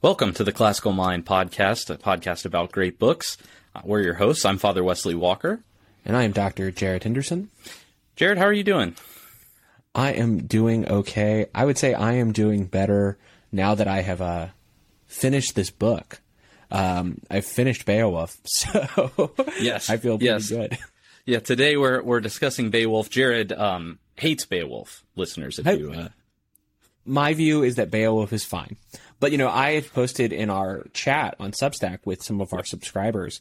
Welcome to the Classical Mind podcast, a podcast about great books. Uh, we're your hosts. I'm Father Wesley Walker. And I am Dr. Jared Henderson. Jared, how are you doing? I am doing okay. I would say I am doing better now that I have uh, finished this book. Um, I've finished Beowulf, so yes, I feel pretty yes. good. Yeah, today we're we're discussing Beowulf. Jared um, hates Beowulf. Listeners, if I- you uh, My view is that Beowulf is fine, but you know I had posted in our chat on Substack with some of our subscribers,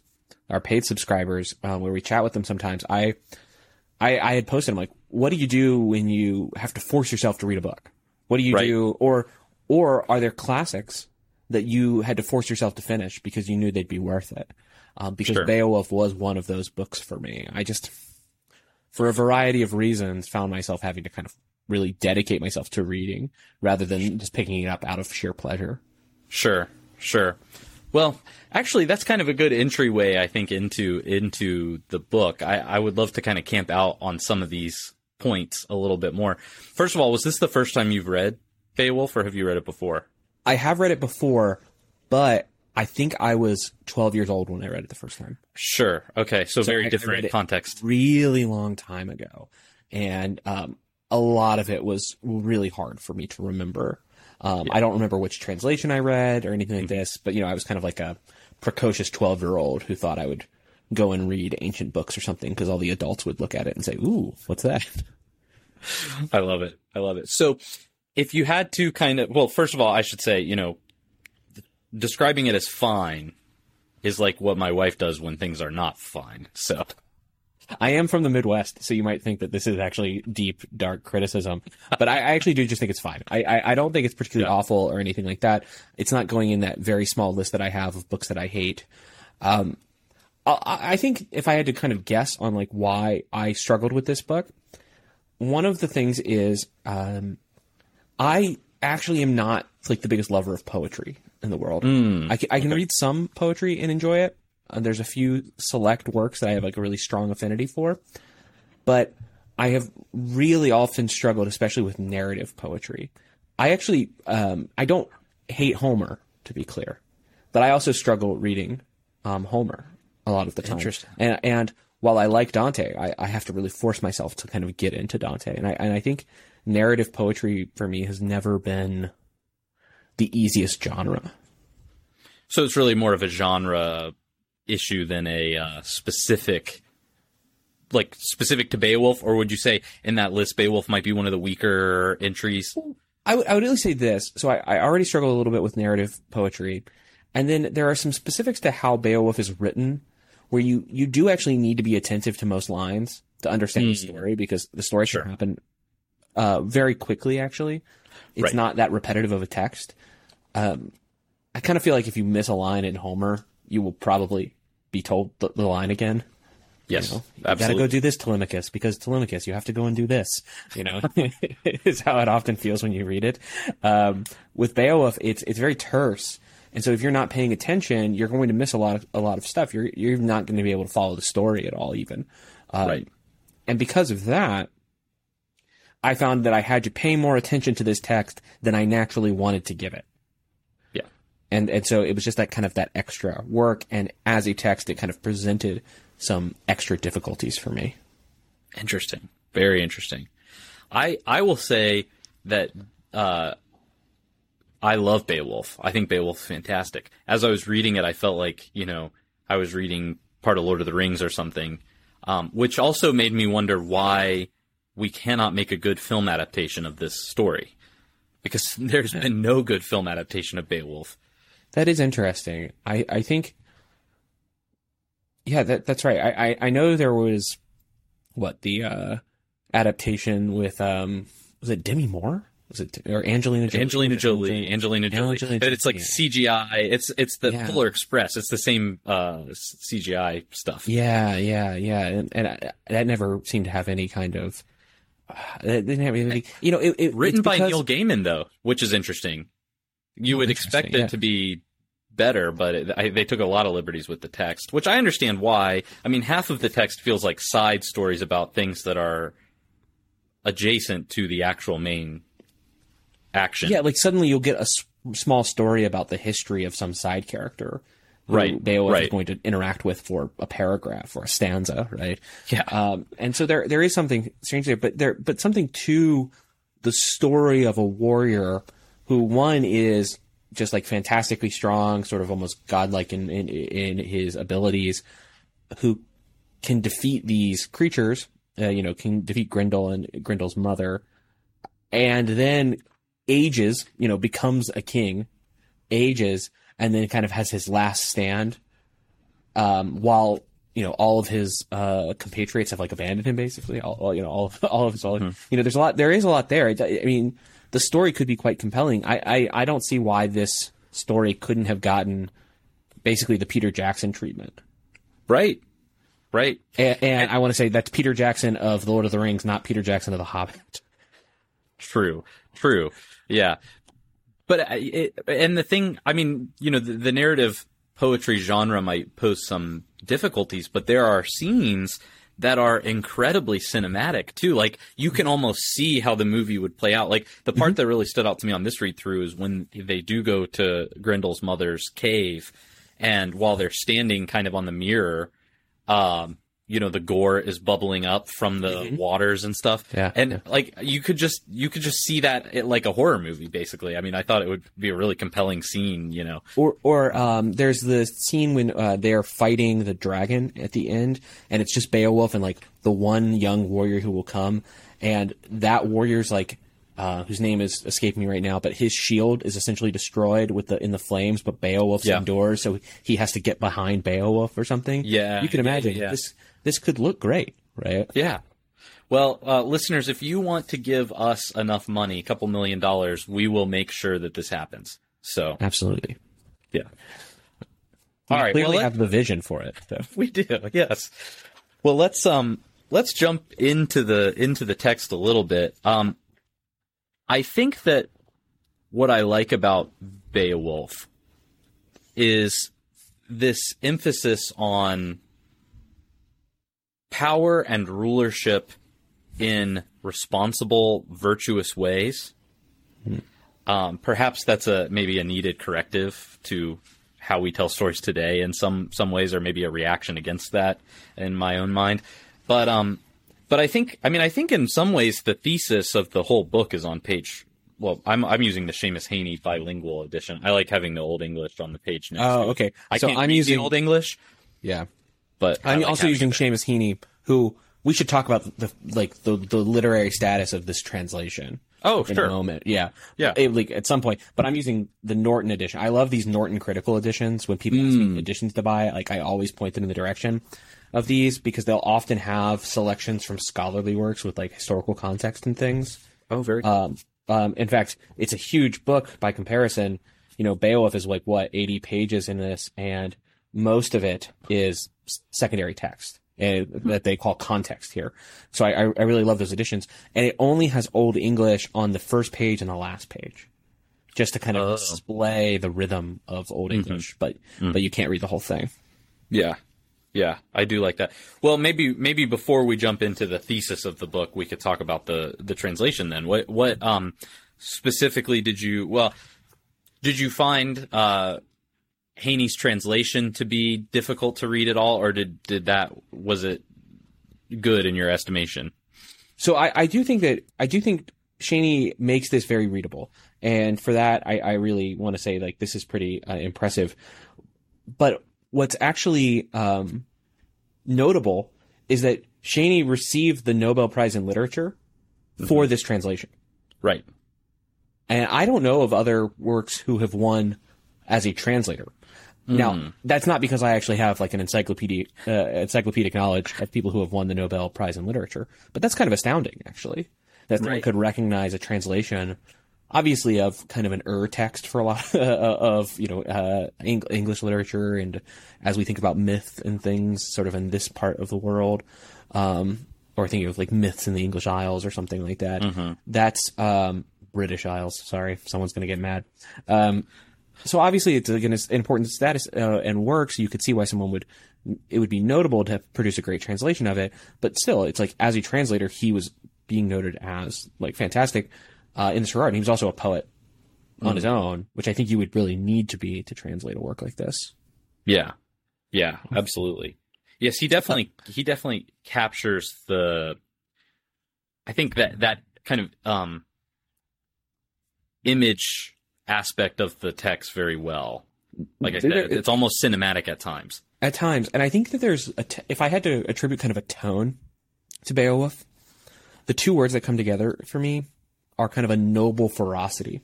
our paid subscribers, uh, where we chat with them sometimes. I, I, I had posted, I'm like, what do you do when you have to force yourself to read a book? What do you Right. do, or or are there classics that you had to force yourself to finish because you knew they'd be worth it? Um, because Sure. Beowulf was one of those books for me. I just, for a variety of reasons, found myself having to kind of really dedicate myself to reading rather than just picking it up out of sheer pleasure. Sure, sure. Well, actually, that's kind of a good entryway, I think, into into the book. I, I would love to kind of camp out on some of these points a little bit more. First of all, was this the first time you've read Beowulf, or have you read it before? I have read it before, but I think I was 12 years old when I read it the first time. Sure. Okay. So, So I- very I read different it- context. Really long time ago. And um, a lot of it was really hard for me to remember. Um, I don't remember which translation I read or anything like this, but you know, I was kind of like a precocious 12 year old who thought I would go and read ancient books or something because all the adults would look at it and say, Ooh, what's that? I love it. I love it. So, if you had to kind of, well, first of all, I should say, you know, describing it as fine is like what my wife does when things are not fine. So, I am from the Midwest, so you might think that this is actually deep, dark criticism, but I, I actually do just think it's fine. I, I, I don't think it's particularly Yeah. awful or anything like that. It's not going in that very small list that I have of books that I hate. Um, I, I think if I had to kind of guess on like why I struggled with this book, one of the things is um, I actually am not like the biggest lover of poetry in the world. I, can, I can read some poetry and enjoy it. Uh, there's a few select works that I have like a really strong affinity for, but I have really often struggled, especially with narrative poetry. I actually um, I don't hate Homer to be clear, but I also struggle reading um, Homer a lot of the time. Interesting. And and while I like Dante, I, I have to really force myself to kind of get into Dante, and I and I think narrative poetry for me has never been the easiest genre. so it's really more of a genre issue than a uh, specific, like specific to Beowulf, or would you say in that list Beowulf might be one of the weaker entries? I would I would really say this. So I, I already struggle a little bit with narrative poetry, and then there are some specifics to how Beowulf is written, where you you do actually need to be attentive to most lines to understand the story because the story Sure. can happen uh, very quickly. Actually, it's Right. not that repetitive of a text. Um, I kind of feel like if you miss a line in Homer, you will probably be told the, the line again. Yes, You know, you gotta go do this, Telemachus, because Telemachus, you have to go and do this. You know, is how it often feels when you read it. Um, with Beowulf, it's it's very terse, and so if you're not paying attention, you're going to miss a lot of a lot of stuff. You're you're not going to be able to follow the story at all, even. Um, right. And because of that, I found that I had to pay more attention to this text than I naturally wanted to give it. And and so it was just that kind of that extra work, and as a text, it kind of presented some extra difficulties for me. Interesting. Very interesting. I I will say that uh, I love Beowulf. I think Beowulf's fantastic. As I was reading it, I felt like you know I was reading part of Lord of the Rings or something, um, which also made me wonder why we cannot make a good film adaptation of this story because there's been no good film adaptation of Beowulf. That is interesting. I, I think, yeah, that, that's right. I, I, I know there was what the uh, adaptation with um was it Demi Moore? Was it or Angelina Jolie? Angelina Jolie, Angelina Jolie, Angelina but it's like Jolie, CGI. It's it's the Yeah. Polar Express. It's the same uh, CGI stuff. Yeah, yeah, yeah, and, and I, that never seemed to have any kind of. Uh, didn't have any, you know, it, it Written it's by Neil Gaiman, though, which is interesting. You would expect it yeah. to be better, but it, I, they took a lot of liberties with the text, which I understand why. I mean, half of the text feels like side stories about things that are adjacent to the actual main action. Yeah, like suddenly you'll get a s- small story about the history of some side character. Right, Beowulf is right. going to interact with for a paragraph or a stanza, right? Yeah. Um, and so there there is something strange there, but there but something to the story of a warrior who one is just like fantastically strong, sort of almost godlike in in, in his abilities, who can defeat these creatures, uh, you know, can defeat Grendel and Grendel's mother, and then ages, you know, becomes a king, ages, and then kind of has his last stand, um, while you know all of his uh, compatriots have like abandoned him, basically. All, all you know, all of, all of his, all, you know, there's a lot. There is a lot there. I, I mean, the story could be quite compelling. I, I, I don't see why this story couldn't have gotten basically the Peter Jackson treatment. Right. Right. And, and I want to say that's Peter Jackson of The Lord of the Rings, not Peter Jackson of The Hobbit. True. True. Yeah. But uh, it, and the thing, I mean, you know, the, the narrative poetry genre might pose some difficulties, but there are scenes that are incredibly cinematic too. Like you can almost see how the movie would play out. Like the part that really stood out to me on this read through is when they do go to Grendel's mother's cave, and while they're standing kind of on the mere, um, you know, the gore is bubbling up from the waters and stuff. Yeah, and yeah. like you could just you could just see that it, like a horror movie basically i mean i thought it would be a really compelling scene you know Or, or um, there's the scene when uh, they're fighting the dragon at the end, and it's just Beowulf and like the one young warrior who will come, and that warrior's like, uh, whose name is escaping me right now, but his shield is essentially destroyed with the in the flames, but Beowulf's Yeah. indoors, so he has to get behind Beowulf or something. Yeah, you can yeah, imagine yeah. this. This could look great, right? yeah well uh, listeners if you want to give us enough money a couple million dollars we will make sure that this happens so Absolutely. yeah all right well, Clearly let- have the vision for it. So. we do yes well let's um let's jump into the into the text a little bit um i think that what i like about beowulf is this emphasis on power and rulership in responsible virtuous ways. Um, perhaps that's a maybe a needed corrective to how we tell stories today in some some ways or maybe a reaction against that in my own mind. But um but i think i mean i think in some ways the thesis of the whole book is on page well i'm i'm using the Seamus Heaney bilingual edition. I like having the old english on the page next Oh, okay. i So can't I'm using the old english. Yeah. But I I'm like also using. Seamus Heaney, who we should talk about the like the the literary status of this translation. Oh, in sure. a moment. Yeah, Yeah. It- like at some point. But I'm using the Norton edition. I love these Norton critical editions. When people ask Hmm. me editions to buy, like I always point them in the direction of these because they'll often have selections from scholarly works with like historical context and things. oh very Um, um, in fact, it's a huge book by comparison. You know, Beowulf is like what 80 pages in this, and most of it is secondary text uh, that they call context here. So I, I really love those editions, and it only has Old English on the first page and the last page, just to kind of Oh. display the rhythm of Old English. But but you can't read the whole thing. Yeah. Yeah, I do like that. Well, maybe maybe before we jump into the thesis of the book, we could talk about the the translation then. What what um specifically did you well did you find uh Heaney's translation to be difficult to read at all or did did that was it good in your estimation? So I, I do think that I do think Heaney makes this very readable, and for that I, I really want to say like this is pretty uh, impressive. But what's actually um, notable is that Heaney received the Nobel Prize in Literature for this translation, Right. and I don't know of other works who have won as a translator. Now, that's not because I actually have like an encyclopedic uh, encyclopedic knowledge of people who have won the Nobel Prize in Literature, but that's kind of astounding, actually, that Right. could recognize a translation, obviously of kind of an ur text for a lot of you know uh, Eng- English literature, and as we think about myth and things, sort of in this part of the world, um, or thinking of like myths in the English Isles or something like that. That's um, British Isles. Sorry, someone's going to get mad. Um, so obviously it's again an important status uh, and work. So you could see why someone would it would be notable to produce a great translation of it. But still, it's like as a translator, he was being noted as like fantastic uh, in this regard. And he was also a poet on his own, which I think you would really need to be to translate a work like this. Yeah. Yeah, absolutely. Yes, he definitely he definitely captures the I think that that kind of um image aspect of the text very well. Like I said, There- it's almost cinematic at times. At times, and I think that there's a t- if I had to attribute kind of a tone to Beowulf, the two words that come together for me are kind of a noble ferocity.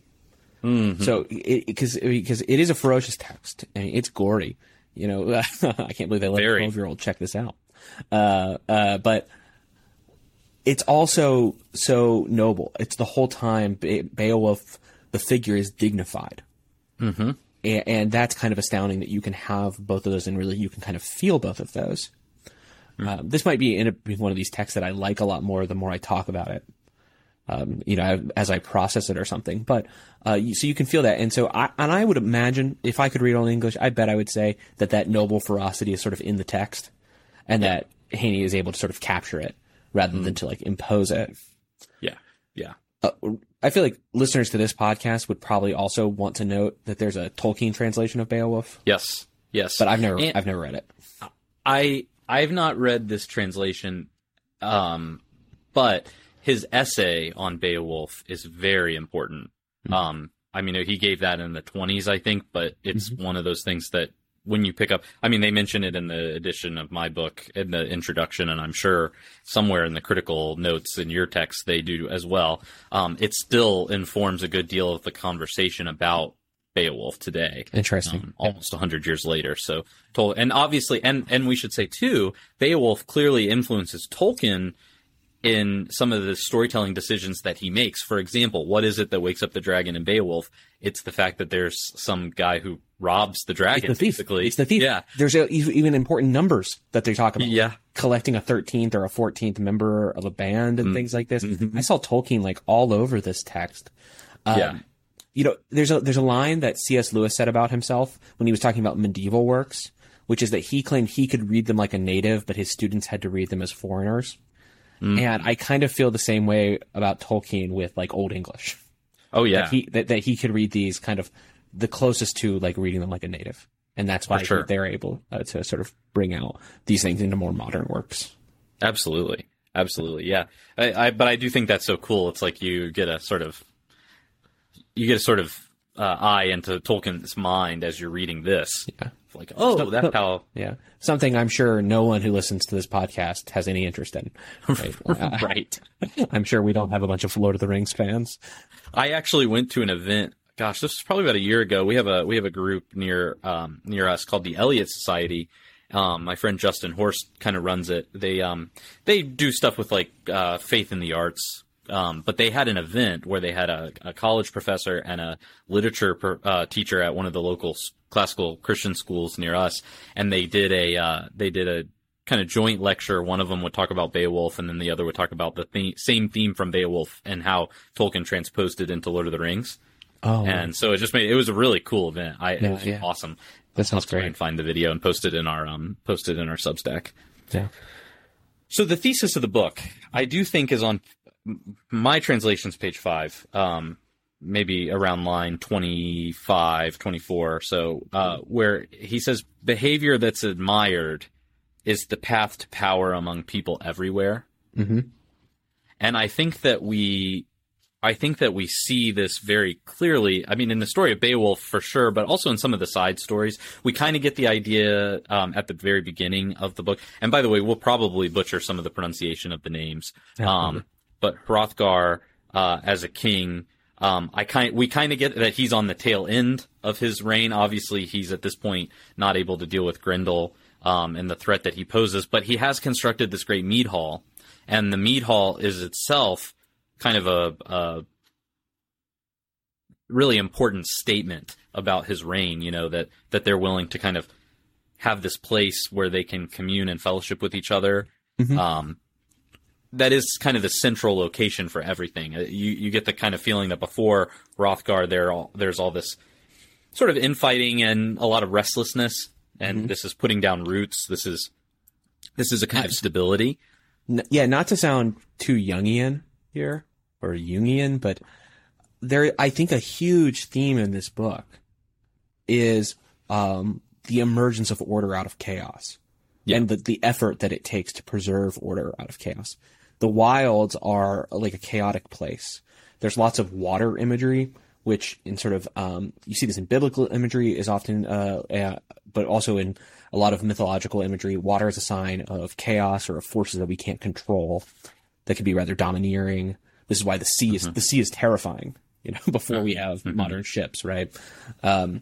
So, because because it is a ferocious text, and it's gory. You know, I can't believe they let a twelve year old check this out. Uh, uh, but it's also so noble. It's the whole time Be- Beowulf, the figure, is dignified and, and that's kind of astounding that you can have both of those and really you can kind of feel both of those. Um, this might be in a, one of these texts that I like a lot more the more I talk about it. Um, you know, as I process it or something, but uh, you, so you can feel that, and so I and I would imagine if I could read Old English, I bet I would say that that noble ferocity is sort of in the text, and that Heaney is able to sort of capture it rather than to like impose it. Yeah. Yeah. Uh, I feel like listeners to this podcast would probably also want to note that there's a Tolkien translation of Beowulf, Yes. Yes. but I've never And- I've never read it. I I've not read this translation, um, but his essay on Beowulf is very important. Um, I mean, he gave that in the twenties, I think, but it's one of those things that when you pick up, I mean, they mention it in the edition of my book in the introduction, and I'm sure somewhere in the critical notes in your text they do as well. Um, it still informs a good deal of the conversation about Beowulf today Interesting. um, almost 100 years later. So, and obviously, and, and we should say too, Beowulf clearly influences Tolkien in some of the storytelling decisions that he makes. For example, what is it that wakes up the dragon in Beowulf? It's the fact that there's some guy who robs the dragon, It's the thief. basically. It's the thief. Yeah. There's a, even important numbers that they talk about. Yeah. Collecting a 13th or a 14th member of a band Mm. and things like this. Mm-hmm. I saw Tolkien like all over this text. Um, Yeah. You know, there's a there's a line that C.S. Lewis said about himself when he was talking about medieval works, which is that he claimed he could read them like a native, but his students had to read them as foreigners. Mm. And I kind of feel the same way about Tolkien with like Old English. Oh, yeah. that he that, that he could read these kind of the closest to like reading them like a native, and that's why sure. they're able uh, to sort of bring out these things into more modern works. Absolutely. Absolutely. Yeah. I, I, but I do think that's so cool. It's like you get a sort of, you get a sort of uh, eye into Tolkien's mind as you're reading this. Yeah. Like, oh, that's how Yeah, something I'm sure no one who listens to this podcast has any interest in. Right? Right. I'm sure we don't have a bunch of Lord of the Rings fans. I actually went to an event. Gosh, this was probably about a year ago. We have a we have a group near um, near us called the Elliott Society. Um, my friend Justin Horst kind of runs it. They um, they do stuff with like uh, faith in the arts. Um, but they had an event where they had a, a college professor and a literature per, uh, teacher at one of the local classical Christian schools near us, and they did a uh, they did a kind of joint lecture. One of them would talk about Beowulf, and then the other would talk about the the- same theme from Beowulf and how Tolkien transposed it into Lord of the Rings. Oh, And so it just made it was a really cool event. I Yeah, it was yeah. awesome. that sounds great. and find the video and post it in our um post it in our Substack. Yeah. So the thesis of the book, I do think, is on my translation's page five, um, maybe around line 25, 24. So, uh, where he says behavior that's admired is the path to power among people everywhere. hmm And I think that we, I think that we see this very clearly. I mean, in the story of Beowulf for sure, but also in some of the side stories, we kind of get the idea um, at the very beginning of the book. And by the way, we'll probably butcher some of the pronunciation of the names. Um, but Hrothgar uh, as a king, um, I kind we kind of get that he's on the tail end of his reign. Obviously, he's at this point not able to deal with Grendel um, and the threat that he poses, but he has constructed this great mead hall, and the mead hall is itself kind of a, a really important statement about his reign. You know that that they're willing to kind of have this place where they can commune and fellowship with each other. Um, that is kind of the central location for everything. Uh, You you get the kind of feeling that before Hrothgar, there all, there's all this sort of infighting and a lot of restlessness, and this is putting down roots. This is this is a kind of stability. Yeah, not to sound too Jungian here or Jungian, but there, I think a huge theme in this book is um, the emergence of order out of chaos, Yeah. and the the effort that it takes to preserve order out of chaos. The wilds are like a chaotic place. There's lots of water imagery, which in sort of um, you see this in biblical imagery is often, uh, uh, but also in a lot of mythological imagery. Water is a sign of chaos or of forces that we can't control that can be rather domineering. This is why the sea is the sea is terrifying. You know, before we have modern ships, right? Um,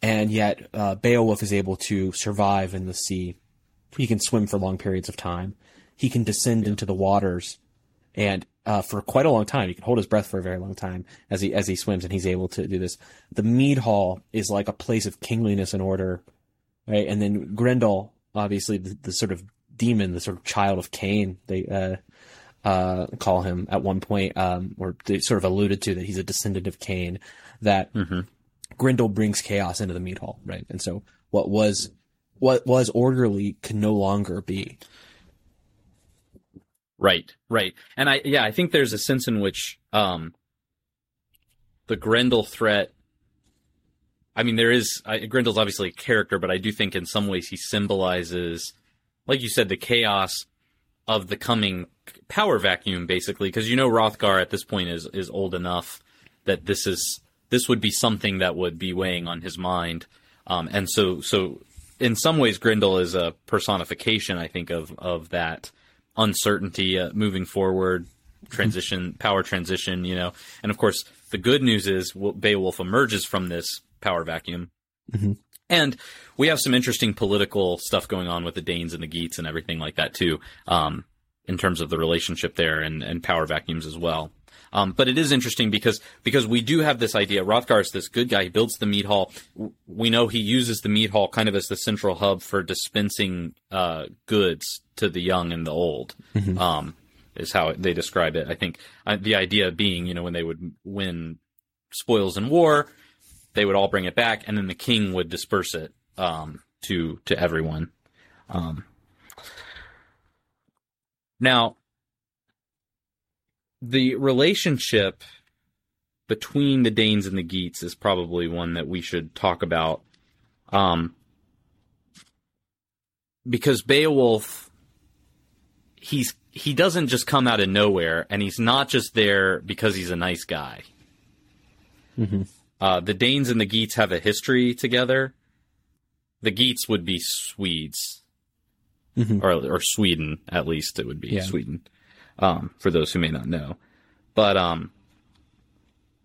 and yet uh, Beowulf is able to survive in the sea. He can swim for long periods of time. He can descend into the waters, and uh, for quite a long time, he can hold his breath for a very long time as he as he swims, and he's able to do this. The mead hall is like a place of kingliness and order, right? And then Grendel, obviously the, the sort of demon, the sort of child of Cain, they uh, uh, call him at one point, um, or they sort of alluded to that he's a descendant of Cain. That Grendel brings chaos into the mead hall, right? And so what was what was orderly can no longer be. Right, right. And I yeah, I think there's a sense in which um the Grendel threat I mean there is I, Grendel's obviously a character, but I do think in some ways he symbolizes like you said the chaos of the coming power vacuum basically because you know Hrothgar at this point is is old enough that this is this would be something that would be weighing on his mind. Um and so so in some ways Grendel is a personification I think of of that uncertainty uh, moving forward, transition, power transition, you know. And of course, the good news is Beowulf emerges from this power vacuum. And we have some interesting political stuff going on with the Danes and the Geats and everything like that too, um, in terms of the relationship there and, and power vacuums as well. Um, but it is interesting because because we do have this idea. Hrothgar is this good guy. He builds the mead hall. We know he uses the mead hall kind of as the central hub for dispensing uh, goods to the young and the old. Um, is how they describe it. I think uh, the idea being, you know, when they would win spoils in war, they would all bring it back, and then the king would disperse it um, to to everyone. Um, now, the relationship between the Danes and the Geats is probably one that we should talk about, um, because Beowulf, he's he doesn't just come out of nowhere, and he's not just there because he's a nice guy. Uh, the Danes and the Geats have a history together. The Geats would be Swedes, or or Sweden at least. It would be Yeah. Sweden. Um, for those who may not know, but um,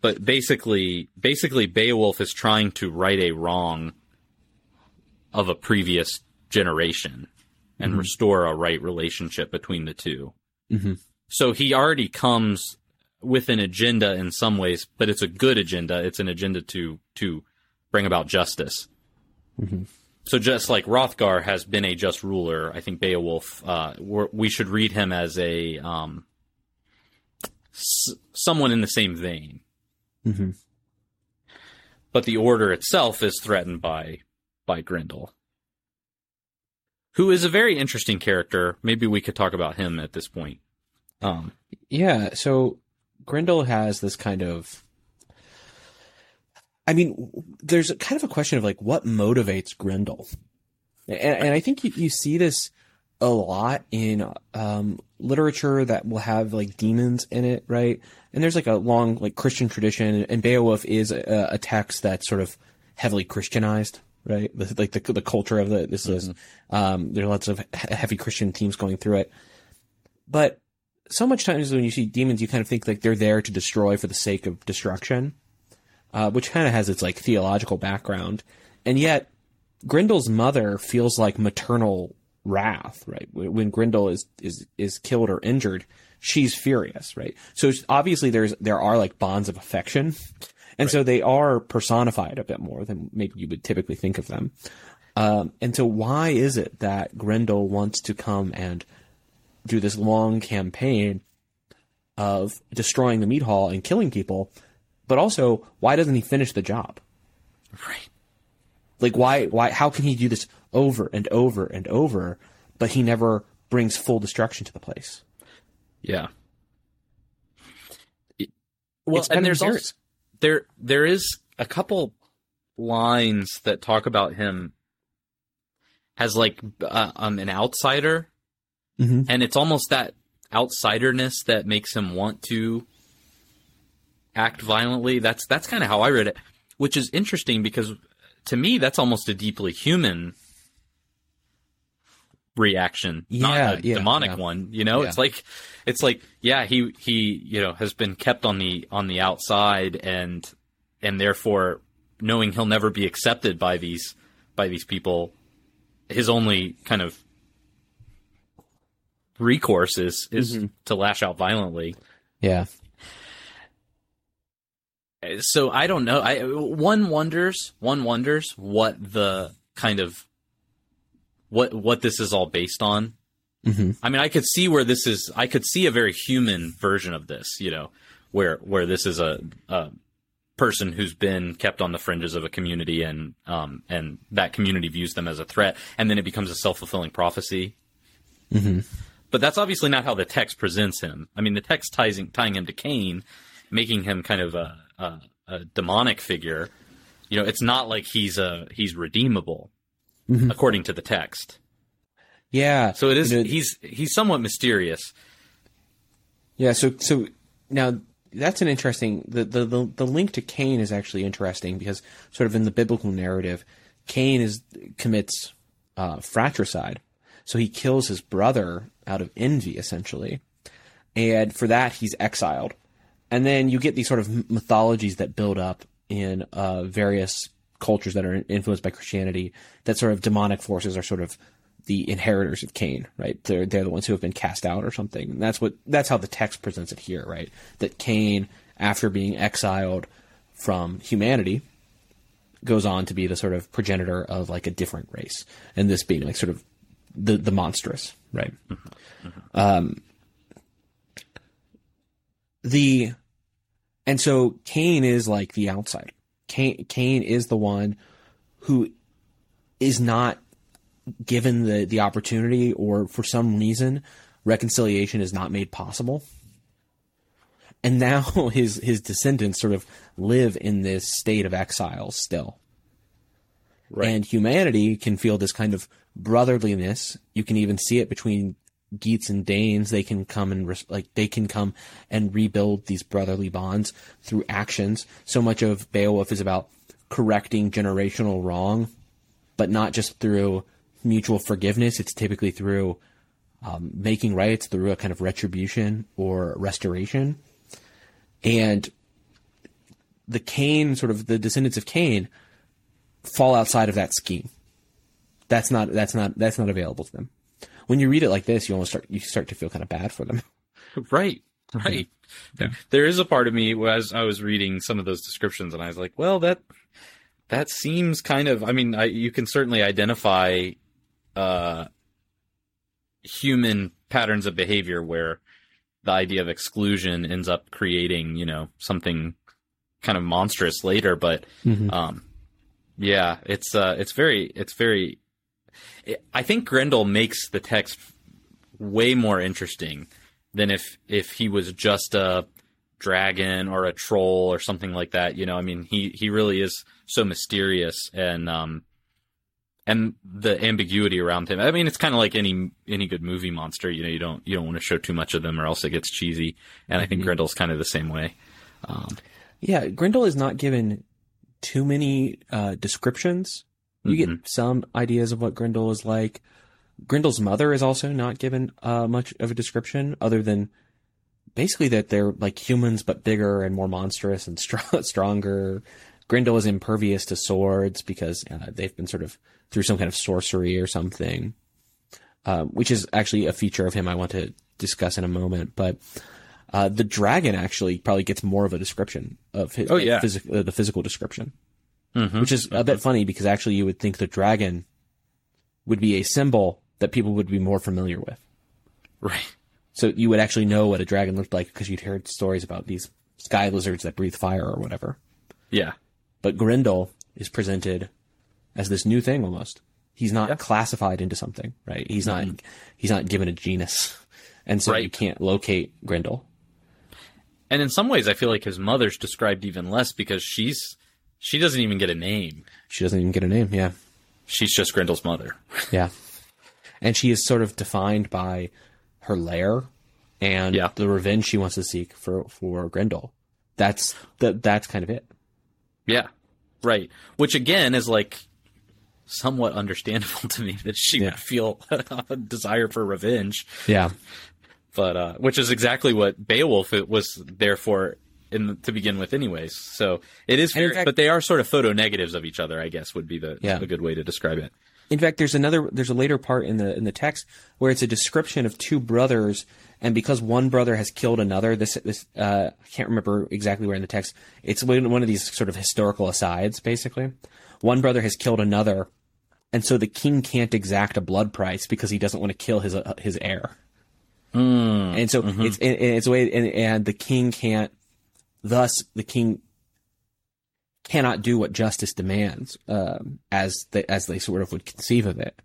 but basically, basically, Beowulf is trying to right a wrong of a previous generation and restore a right relationship between the 2 So he already comes with an agenda in some ways, but it's a good agenda. It's an agenda to to bring about justice. So just like Hrothgar has been a just ruler, I think Beowulf, uh, we're, we should read him as a um, s- someone in the same vein. Mhm. But the order itself is threatened by by Grendel, who is a very interesting character. Maybe we could talk about him at this point. Um, Yeah, so Grendel has this kind of I mean, there's a kind of a question of like what motivates Grendel, and, and I think you, you see this a lot in um, literature that will have like demons in it, right? And there's like a long like Christian tradition, and Beowulf is a, a text that's sort of heavily Christianized, right? Like the the culture of the this is um, there are lots of heavy Christian themes going through it, but so much times when you see demons, you kind of think like they're there to destroy for the sake of destruction, uh, which kind of has its like theological background, and yet Grendel's mother feels like maternal wrath, right? When Grendel is is is killed or injured, she's furious, right? So obviously there's there are like bonds of affection, and so they are personified a bit more than maybe you would typically think of them. Um, and so why is it that Grendel wants to come and do this long campaign of destroying the mead hall and killing people, but also why doesn't he finish the job? right. Like why why how can he do this over and over and over, but he never brings full destruction to the place? Yeah. Well, and there's also, there there is a couple lines that talk about him as like uh, um, an outsider, Mhm. and it's almost that outsiderness that makes him want to act violently. That's that's kind of how I read it, which is interesting because to me that's almost a deeply human reaction, Yeah, not a yeah, demonic yeah. one. You know, it's like it's like yeah, he he you know has been kept on the on the outside and and therefore knowing he'll never be accepted by these by these people, his only kind of recourse is is Mm-hmm. to lash out violently. Yeah. So I don't know. I one wonders, one wonders what the kind of what what this is all based on. Mhm. I mean, I could see where this is. I could see a very human version of this. You know, where where this is a, a person who's been kept on the fringes of a community, and um and that community views them as a threat, and then it becomes a self fulfilling prophecy. Mhm. But that's obviously not how the text presents him. I mean, the text ties tying him to Cain, making him kind of a, a, a demonic figure. You know, it's not like he's a he's redeemable, according to the text. Yeah. So it is. You know, he's he's somewhat mysterious. Yeah, so so now that's an interesting the, the the the link to Cain is actually interesting because sort of in the biblical narrative, Cain is commits uh, fratricide, so he kills his brother out of envy essentially, and for that he's exiled, and then you get these sort of mythologies that build up in uh, various cultures that are influenced by Christianity that sort of demonic forces are sort of the inheritors of Cain, right? They're they're the ones who have been cast out or something. And that's what that's how the text presents it here, right? That Cain, after being exiled from humanity, goes on to be the sort of progenitor of like a different race, and this being like sort of the the monstrous, right? Um, the and so Cain is like the outsider. Cain Cain is the one who is not given the the opportunity or for some reason reconciliation is not made possible and now his his descendants sort of live in this state of exile still Right. and humanity can feel this kind of brotherliness you can even see it between Geats and Danes they can come and res- like they can come and rebuild these brotherly bonds through actions so much of Beowulf is about correcting generational wrong but not just through mutual forgiveness. It's typically through um, making right. It's through a kind of retribution or restoration. And the Cain, sort of the descendants of Cain, fall outside of that scheme. That's not that's not that's not available to them. When you read it like this, you almost start you start to feel kind of bad for them. Right, right. There is a part of me where as I was reading some of those descriptions, and I was like, well, that that seems kind of. I mean, I, you can certainly identify uh, human patterns of behavior where the idea of exclusion ends up creating, you know, something kind of monstrous later. But um, yeah, it's uh, it's very, it's very. I think Grendel makes the text way more interesting than if if he was just a dragon or a troll or something like that. You know, I mean, he he really is so mysterious and um and the ambiguity around him. I mean, it's kind of like any any good movie monster. You know, you don't you don't want to show too much of them or else it gets cheesy. And I think Grendel's kind of the same way. Um, Yeah, Grendel is not given too many uh, descriptions. You get some ideas of what Grendel is like. Grendel's mother is also not given uh, much of a description, other than basically that they're like humans but bigger and more monstrous and str- stronger. Grendel is impervious to swords because uh, they've been sort of through some kind of sorcery or something, uh, which is actually a feature of him I want to discuss in a moment. But uh, the dragon actually probably gets more of a description of his, Oh, yeah. physi- uh, the physical description, Mm-hmm. which is a bit mm-hmm. funny because actually you would think the dragon would be a symbol that people would be more familiar with. right. So you would actually know what a dragon looked like because you'd heard stories about these sky lizards that breathe fire or whatever. Yeah. But Grendel is presented as this new thing almost. He's not classified into something, right? He's not mm-hmm. he's not given a genus. And so you can't locate Grendel. And in some ways, I feel like his mother's described even less because she's she doesn't even get a name. She doesn't even get a name. Yeah, She's just Grendel's mother. yeah. And she is sort of defined by her lair and Yeah. the revenge she wants to seek for for Grendel. That's that. That's kind of it. Yeah, right. Which again is like somewhat understandable to me that she Yeah. would feel a desire for revenge. Yeah. but uh, which is exactly what Beowulf was there for in the, to begin with, anyways. So it is, And in very, fact- but they are sort of photo negatives of each other. I guess would be the Yeah. a good way to describe it. In fact, there's another. There's a later part in the in the text where it's a description of two brothers, and because one brother has killed another, this this uh, I can't remember exactly where in the text. It's one one of these sort of historical asides, basically. One brother has killed another, and so the king can't exact a blood price because he doesn't want to kill his uh, his heir. and so it's and, and it's a way, and, and the king can't. Thus, the king cannot do what justice demands, um, as they, as they sort of would conceive of it.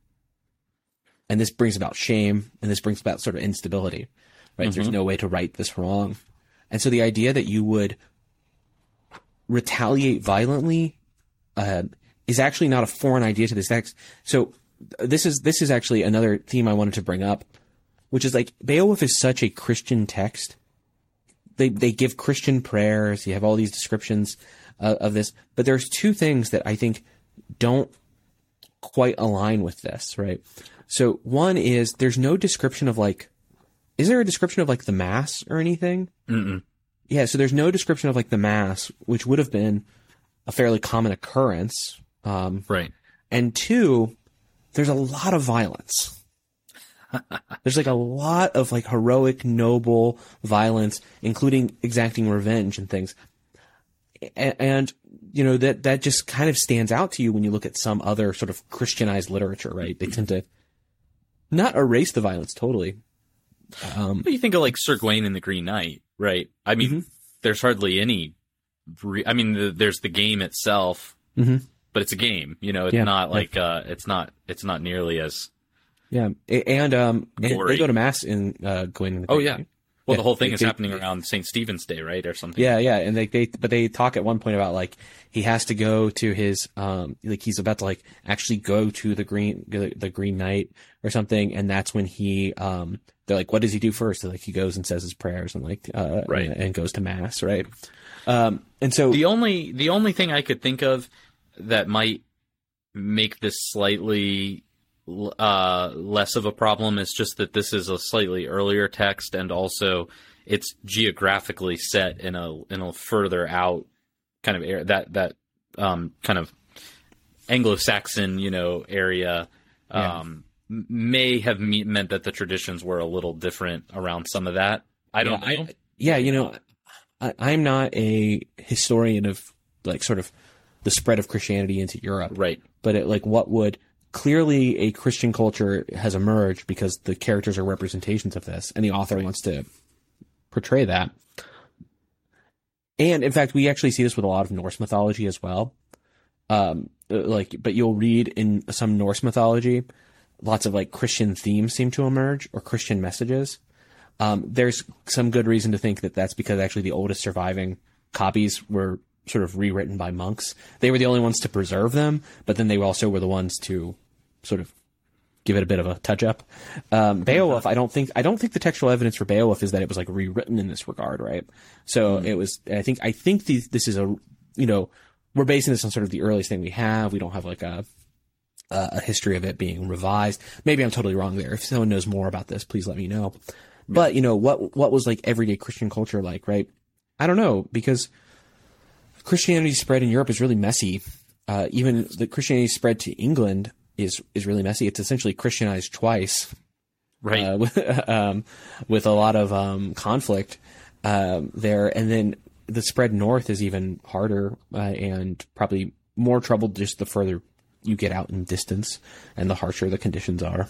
And this brings about shame, and this brings about sort of instability, right? There's no way to right this wrong, and so the idea that you would retaliate violently uh, is actually not a foreign idea to this text. So this is this is actually another theme I wanted to bring up, which is like Beowulf is such a Christian text. They they give Christian prayers. You have all these descriptions uh, of this, but there's two things that I think don't quite align with this, right? So one is there's no description of like, is there a description of like the mass or anything? Mm-mm. Yeah, so there's no description of like the mass, which would have been a fairly common occurrence. Um, Right. and two, there's a lot of violence. there's like a lot of like heroic, noble violence, including exacting revenge and things. A- And, you know, that, that just kind of stands out to you when you look at some other sort of Christianized literature, right? They tend to not erase the violence totally. Um, But you think of like Sir Gawain and the Green Knight, right? I mean, Mm-hmm. there's hardly any. Re- I mean, the, there's the game itself, Mhm. but it's a game. You know, it's Yeah, not yeah. like uh, it's not it's not nearly as. Yeah. And, um, Gory. they go to mass in, uh, going Oh yeah. Well, Yeah, the whole thing they- is they- happening around St. Stephen's Day, right, or something. Yeah, yeah, and they they but they talk at one point about like he has to go to his um like he's about to like actually go to the green the, the Green Knight or something, and that's when he um they're like, what does he do first? So, like he goes and says his prayers and like uh Right. and, and goes to mass, right? Um and so The only the only thing I could think of that might make this slightly uh, less of a problem is just that this is a slightly earlier text, and also it's geographically set in a in a further out kind of area that that um, kind of Anglo-Saxon you know area. Um, may have me- meant that the traditions were a little different around some of that. I don't yeah, know. I, yeah, you know, I, I'm not a historian of like sort of the spread of Christianity into Europe. right. but it, like what would clearly a Christian culture has emerged because the characters are representations of this, and the author wants to portray that. And in fact, we actually see this with a lot of Norse mythology as well. Um, uh, like, but you'll read in some Norse mythology, lots of like Christian themes seem to emerge or Christian messages. Um, there's some good reason to think that that's because actually the oldest surviving copies were sort of rewritten by monks. They were the only ones to preserve them, but then they also were the ones to sort of give it a bit of a touch up. Um, Beowulf, I don't think I don't think the textual evidence for Beowulf is that it was like rewritten in this regard, right? So it was. I think I think this is a you know we're basing this on sort of the earliest thing we have. We don't have like a a a history of it being revised. Maybe I'm totally wrong there. If someone knows more about this, please let me know. But you know what what was like everyday Christian culture like, right? I don't know because Christianity spread in Europe is really messy. Uh, even the Christianity spread to England is is really messy. It's essentially Christianized twice, Right. uh, with, um, with a lot of um, conflict um, there, and then the spread north is even harder uh, and probably more trouble just the further you get out in distance and the harsher the conditions are.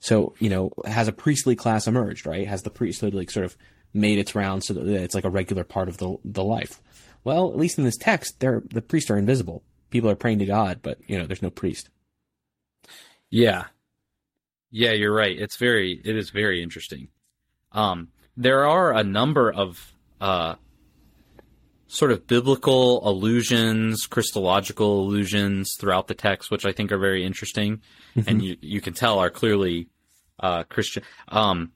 So you know, has a priestly class emerged? Right? Has the priesthood like sort of made its rounds so that it's like a regular part of the the life? Well, at least in this text, they're the priests are invisible. People are praying to God, but you know, there's no priest. Yeah. Yeah, you're right. It's very it is very interesting. Um there are a number of uh, sort of biblical allusions, Christological allusions throughout the text, which I think are very interesting, and you you can tell are clearly uh, Christian. Um,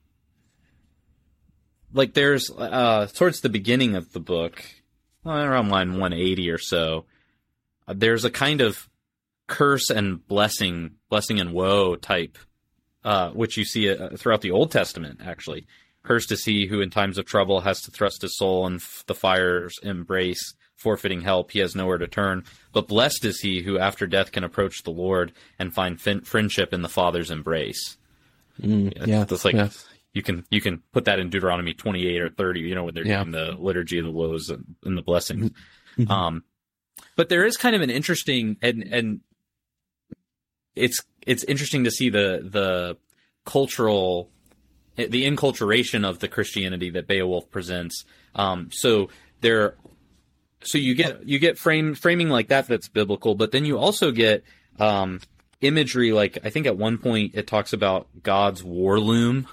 like there's uh, towards the beginning of the book, around line 180 or so, there's a kind of curse and blessing, blessing and woe type, uh, which you see uh, throughout the Old Testament. Actually, cursed is he who in times of trouble has to thrust his soul in f- the fire's embrace, forfeiting help. He has nowhere to turn. But blessed is he who after death can approach the Lord and find fin- friendship in the Father's embrace. yeah, That's like yeah. you can you can put that in Deuteronomy 28 or 30, you know, when they're Yeah. doing the liturgy of the woes and, and the blessings. Mhm. Um, but there is kind of an interesting and and it's it's interesting to see the the cultural the inculturation of the Christianity that Beowulf presents. Um, so there, so you get you get frame framing like that that's biblical, but then you also get um, imagery like I think at one point it talks about God's war loom.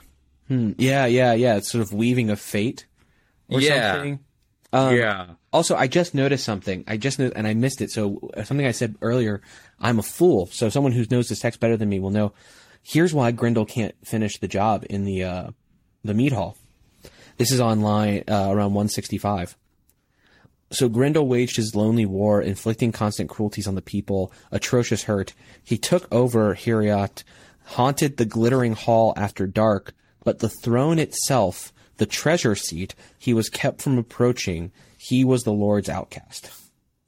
Hmm. yeah, yeah, yeah. It's sort of weaving of fate or Yeah. something. Um, yeah, Also, I just noticed something. I just and I missed it. So uh, something I said earlier. I'm a fool. So someone who knows this text better than me will know. Here's why Grendel can't finish the job in the uh, the mead hall. This is on line uh, around 165. So Grendel waged his lonely war, inflicting constant cruelties on the people, atrocious hurt. He took over Heorot, haunted the glittering hall after dark, but the throne itself, the treasure seat, he was kept from approaching. He was the Lord's outcast.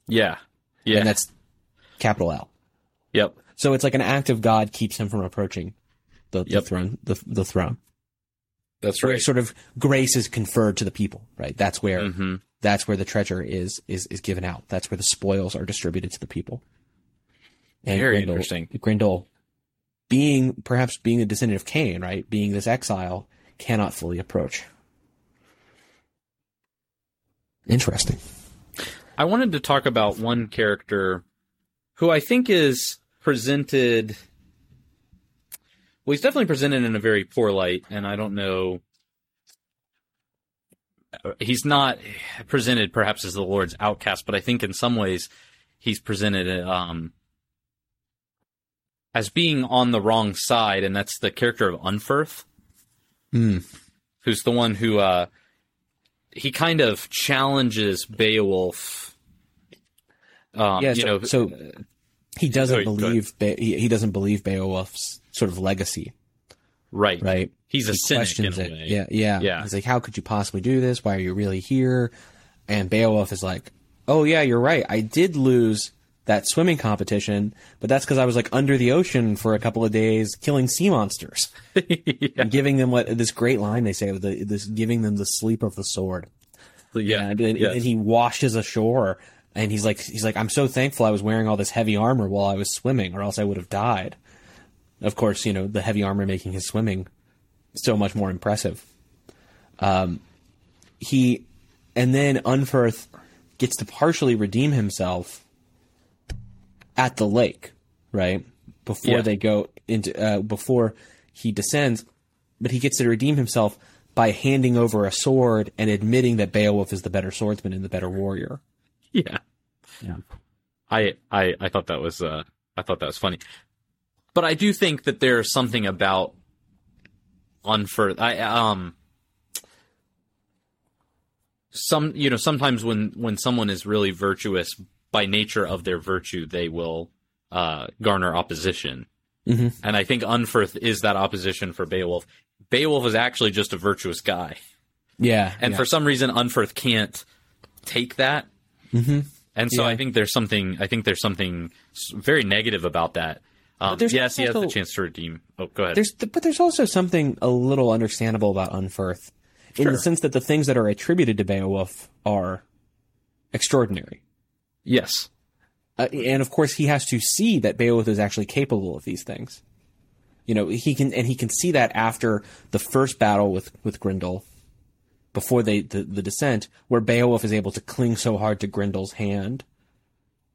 yeah, yeah. And that's capital L. yep. So it's like an act of God keeps him from approaching the, the Yep. throne, the, the throne. That's Where right. sort of grace is conferred to the people, right? That's where hmm that's where the treasure is is is given out. That's where the spoils are distributed to the people. And Very Grendel, interesting. Grendel, being perhaps being a descendant of Cain, right, being this exile, cannot fully approach. Interesting. I wanted to talk about one character who I think is presented. Well, he's definitely presented in a very poor light, and I don't know. He's not presented perhaps as the Lord's outcast, but I think in some ways he's presented um, as being on the wrong side, and that's the character of Unferth, Mm. who's the one who uh, he kind of challenges Beowulf. Um, Yeah, you so, know, so he doesn't Sorry, believe Be- he, he doesn't believe Beowulf's sort of legacy, right, right? He's a he cynic in a it. way. Yeah, yeah, Yeah. He's like, "How could you possibly do this? Why are you really here?" And Beowulf is like, "Oh yeah, you're right. I did lose that swimming competition, but that's because I was like under the ocean for a couple of days, killing sea monsters and giving them what this great line they say, the, this giving them the sleep of the sword." yeah, and, and, yes. and he washes ashore, and he's like, he's like, "I'm so thankful I was wearing all this heavy armor while I was swimming, or else I would have died." Of course, you know the heavy armor making his swimming so much more impressive. Um, he, and then Unferth gets to partially redeem himself at the lake, right before Yeah. they go into uh, before he descends, but he gets to redeem himself by handing over a sword and admitting that Beowulf is the better swordsman and the better warrior. yeah. Yeah. I, I, I thought that was, uh, I thought that was funny. But I do think that there's something about Unferth I, um, some, you know, sometimes when, when someone is really virtuous by nature of their virtue, they will, uh, garner opposition. Mhm. And I think Unferth is that opposition for Beowulf. Beowulf is actually just a virtuous guy. Yeah, And yeah. for some reason, Unferth can't take that. Mhm. And so Yeah. I think there's something. I think there's something very negative about that. Um, yes, he has the chance to redeem. Oh, go ahead. There's, but there's also something a little understandable about Unferth, in the sense that the things that are attributed to Beowulf are extraordinary. Yes. Uh, and of course, he has to see that Beowulf is actually capable of these things. You know, he can, and he can see that after the first battle with with Grendel, before they the, the descent, where Beowulf is able to cling so hard to Grendel's hand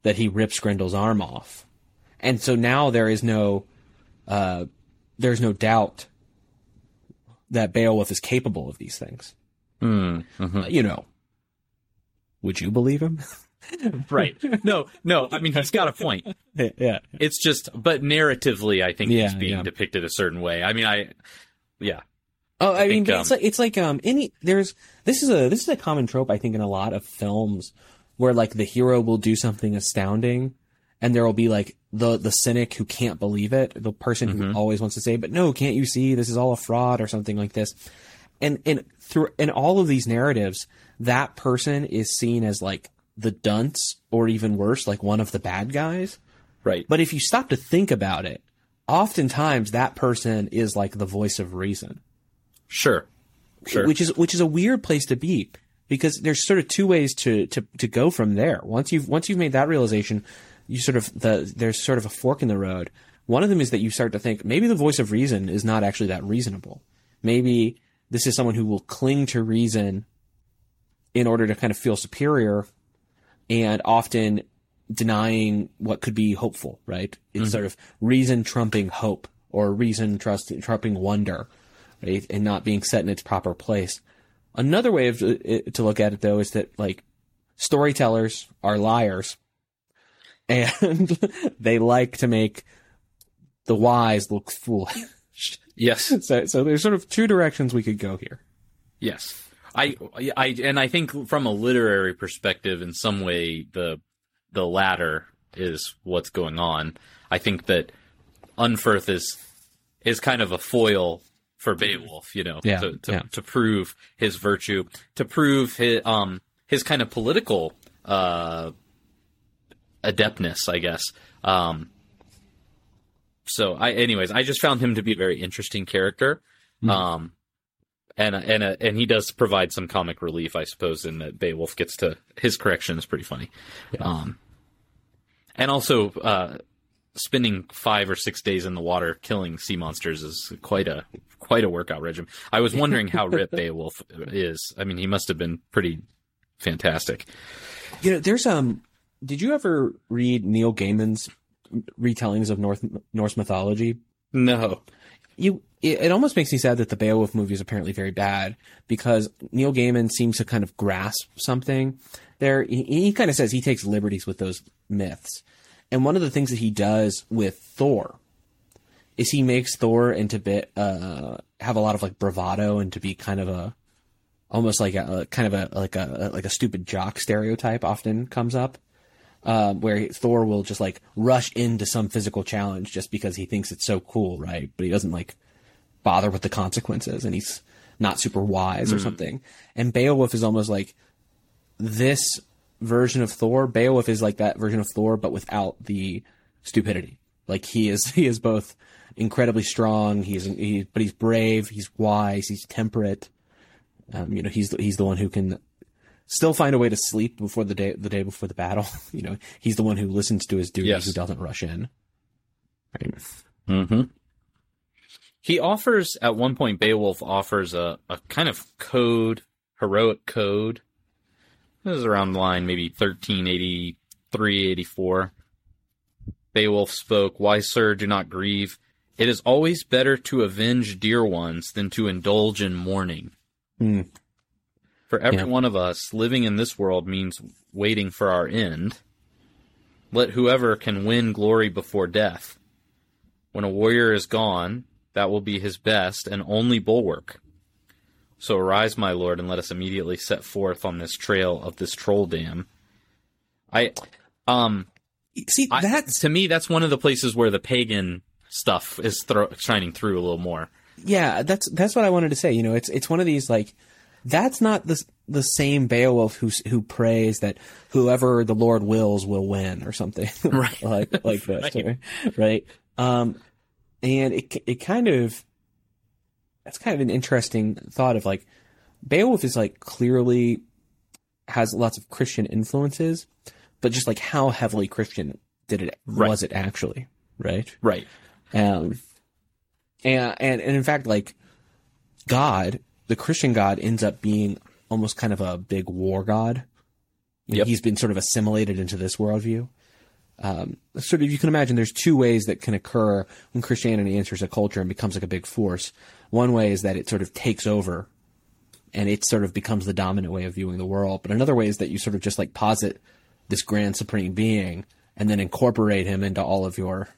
that he rips Grendel's arm off, and so now there is no, uh, there's no doubt that Beowulf is capable of these things. Mm, mhm. You know, would you believe him? Right. No, no. I mean, he's got a point. yeah. It's just, but narratively, I think he's being yeah. depicted a certain way. I mean, I, yeah, Oh, I, mean, think, but it's um, like it's like um any there's this is a this is a common trope I think in a lot of films where like the hero will do something astounding and there will be like the the cynic who can't believe it, the person who always wants to say, "But no, can't you see this is all a fraud or something like this?" And and through in all of these narratives, that person is seen as like the dunce or even worse, like one of the bad guys. right. But if you stop to think about it, oftentimes that person is like the voice of reason Sure. Sure. which is which is a weird place to be because there's sort of two ways to to to go from there. Once you've once you've made that realization, you sort of the there's sort of a fork in the road. One of them is that you start to think maybe the voice of reason is not actually that reasonable. Maybe this is someone who will cling to reason in order to kind of feel superior and often denying what could be hopeful, right? It's mm-hmm. sort of reason trumping hope or reason trust, trumping wonder, right? And not being set in its proper place. Another way of uh, to look at it though is that like storytellers are liars and they like to make the wise look foolish. yes. so, so there's sort of two directions we could go here. Yes. I, I, and I think from a literary perspective, in some way, the, the latter is what's going on. I think that Unferth is, is kind of a foil for Beowulf, you know, Yeah, to, to, yeah. to prove his virtue, to prove his, um, his kind of political, uh, adeptness, I guess. Um, so I, anyways, I just found him to be a very interesting character. Hmm. Um, and and uh, and he does provide some comic relief, I suppose, in that Beowulf gets to his correction is pretty funny. Um, and also, uh, spending five or six days in the water killing sea monsters is quite a quite a workout regimen. I was wondering how ripped Beowulf is. I mean, he must have been pretty fantastic. You know, there's um. Did you ever read Neil Gaiman's retellings of North Norse mythology? No, You, it, almost makes me sad that the Beowulf movie is apparently very bad because Neil Gaiman seems to kind of grasp something. There, he, he kind of says he takes liberties with those myths, and one of the things that he does with Thor is he makes Thor into bit uh have a lot of like bravado and to be kind of a almost like a kind of a like a like a stupid jock stereotype often comes up um, where Thor will just like rush into some physical challenge just because he thinks it's so cool, right? But he doesn't like bother with the consequences and he's not super wise or something. And Beowulf is almost like this version of Thor. Beowulf is like that version of Thor, but without the stupidity. Like he is, he is both incredibly strong. He's, he, but he's brave. He's wise. He's temperate. Um, you know, he's, he's the one who can still find a way to sleep before the day the day before the battle. You know, he's the one who listens to his duties, Yes. who doesn't rush in. Right. Mm-hmm. He offers at one point. Beowulf offers a, a kind of code, heroic code. This is around the line maybe thirteen eighty three, eighty four. Beowulf spoke, "Why, sir, do not grieve. It is always better to avenge dear ones than to indulge in mourning. Hmm. For every Yeah. one of us, living in this world means waiting for our end. Let whoever can win glory before death. When a warrior is gone, that will be his best and only bulwark. So arise, my lord, and let us immediately set forth on this trail of this troll dam. I, um, See, I- that's to me, that's one of the places where the pagan stuff is thro- shining through a little more. yeah, that's that's what I wanted to say. You know, it's it's one of these like that's not the the same Beowulf who who prays that whoever the Lord wills will win or something, Right. like like this, Right. right? Um, and it it kind of that's kind of an interesting thought of like Beowulf is like clearly has lots of Christian influences, but just like how heavily Christian did it Right. was it actually, right? Right. Um, and, and, and in fact, like God, the Christian God ends up being almost kind of a big war god. Yep. He's been sort of assimilated into this worldview. um, sort of you can imagine there's two ways that can occur when Christianity enters a culture and becomes like a big force. One way is that it sort of takes over and it sort of becomes the dominant way of viewing the world. But another way is that you sort of just like posit this grand supreme being and then incorporate him into all of your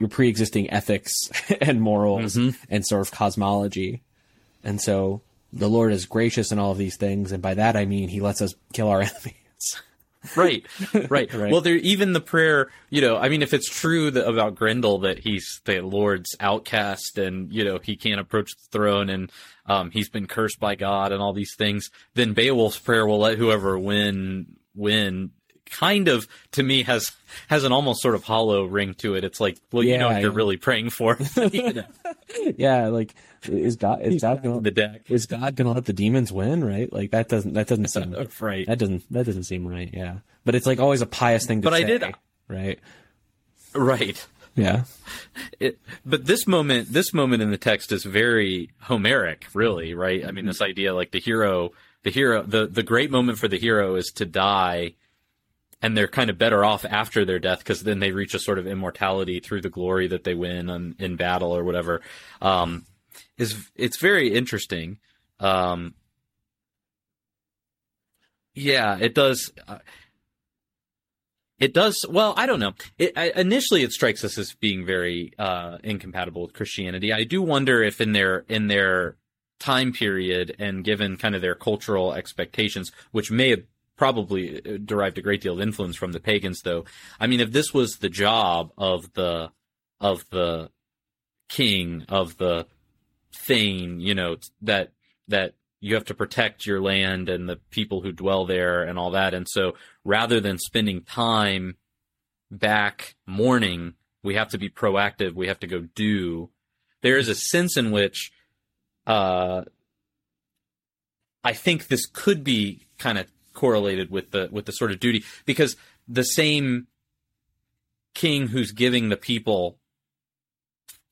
your pre-existing ethics and morals and sort of cosmology. And so the Lord is gracious in all of these things, and by that I mean he lets us kill our enemies. right, right, Right. Well, there even the prayer. You know, I mean, if it's true that, about Grendel that he's the Lord's outcast and you know he can't approach the throne and um, he's been cursed by God and all these things, then Beowulf's prayer will let whoever win win. Kind of to me has has an almost sort of hollow ring to it. It's like, well, you know Yeah, what you're really praying for. you know, yeah, like is God is God gonna the deck, is God gonna let the demons win? Right? Like that doesn't that doesn't seem right? that doesn't that doesn't seem right. Yeah, but it's like always a pious thing to But I say. did- right. Right. Yeah. it, but this moment, this moment in the text is very Homeric, really, right? I mean, this idea, like the hero, the hero, the the great moment for the hero is to die, and they're kind of better off after their death because then they reach a sort of immortality through the glory that they win on, in battle or whatever. Um, is it's very interesting. Um, yeah, it does. Uh, it does well. I don't know. It, I, initially, it strikes us as being very uh, incompatible with Christianity. I do wonder if in their in their time period and given kind of their cultural expectations, which may have probably uh, derived a great deal of influence from the pagans, though. I mean, if this was the job of the of the king of the thane, you know, that that you have to protect your land and the people who dwell there and all that. And so rather than spending time back mourning, we have to be proactive. We have to go do. There is a sense in which, uh, I think this could be kind of correlated with the with the sort of duty because the same king who's giving the people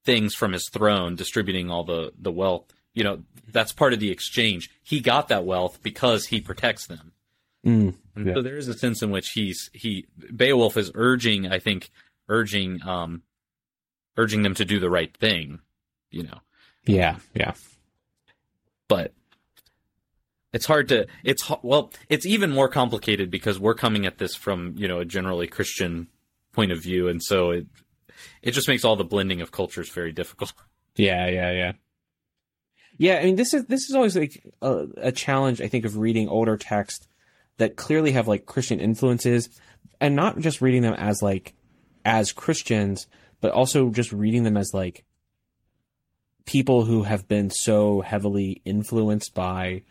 things from his throne, distributing all the the wealth, you know, that's part of the exchange. He got that wealth because he protects them. Mm, Yeah. so there is a sense in which he's he Beowulf is urging, I think, urging um urging them to do the right thing, you know. yeah. Yeah. But it's hard to it's well, it's even more complicated because we're coming at this from, you know, a generally Christian point of view and so it it just makes all the blending of cultures very difficult. Yeah, yeah, yeah. Yeah, I mean, this is this is always like a, a challenge. I think of reading older texts that clearly have like Christian influences, and not just reading them as like as Christians, but also just reading them as like people who have been so heavily influenced by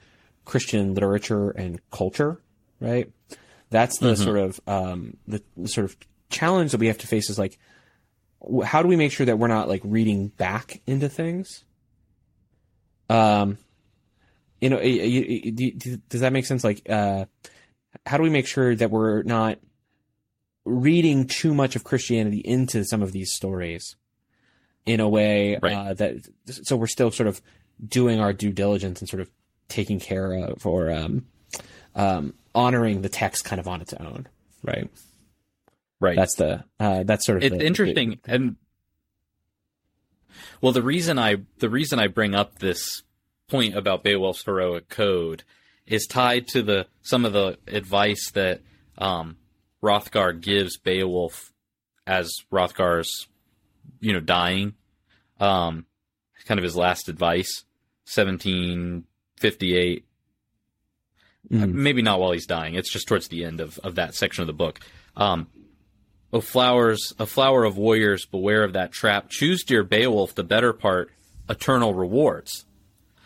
Christian literature and culture. Right. That's the sort of um, the, the sort of challenge that we have to face is like how do we make sure that we're not like reading back into things? Um, you know, does that make sense? Like, uh, how do we make sure that we're not reading too much of Christianity into some of these stories in a way Right. uh, that so we're still sort of doing our due diligence and sort of taking care of or um, um, honoring the text kind of on its own, right? Right. That's the uh, that's sort of it's the- interesting and well the reason i the reason i bring up this point about beowulf's heroic code is tied to the some of the advice that um Hrothgar gives beowulf as Hrothgar's you know dying um kind of his last advice 1758 Uh, Mhm. maybe not while he's dying. It's just towards the end of, of that section of the book. Um, O flowers, a flower of warriors, beware of that trap. Choose, dear Beowulf, the better part, eternal rewards.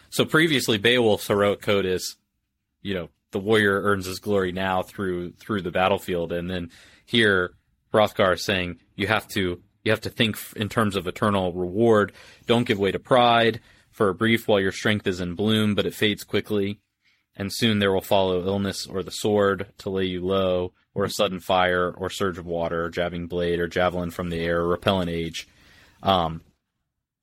So previously, Beowulf's heroic code is, you know, the warrior earns his glory now through through the battlefield, and then here, Hrothgar is saying you have to you have to think in terms of eternal reward. Don't give way to pride. For a brief while your strength is in bloom, but it fades quickly and soon there will follow illness or the sword to lay you low, or a sudden fire, or surge of water, or jabbing blade, or javelin from the air, or repellent age. Um,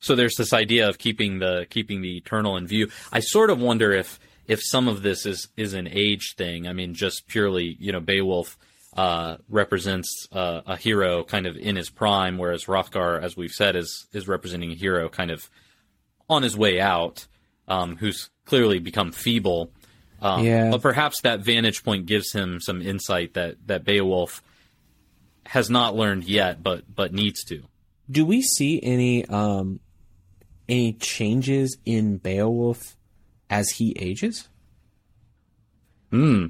so there's this idea of keeping the keeping the eternal in view. I sort of wonder if if some of this is is an age thing. I mean, just purely, you know, Beowulf uh, represents uh, a hero kind of in his prime, whereas Hrothgar, as we've said, is is representing a hero kind of on his way out, um, who's clearly become feeble. Um, Yeah. But perhaps that vantage point gives him some insight that that Beowulf has not learned yet, but but needs to. Do we see any um any changes in Beowulf as he ages? Hmm.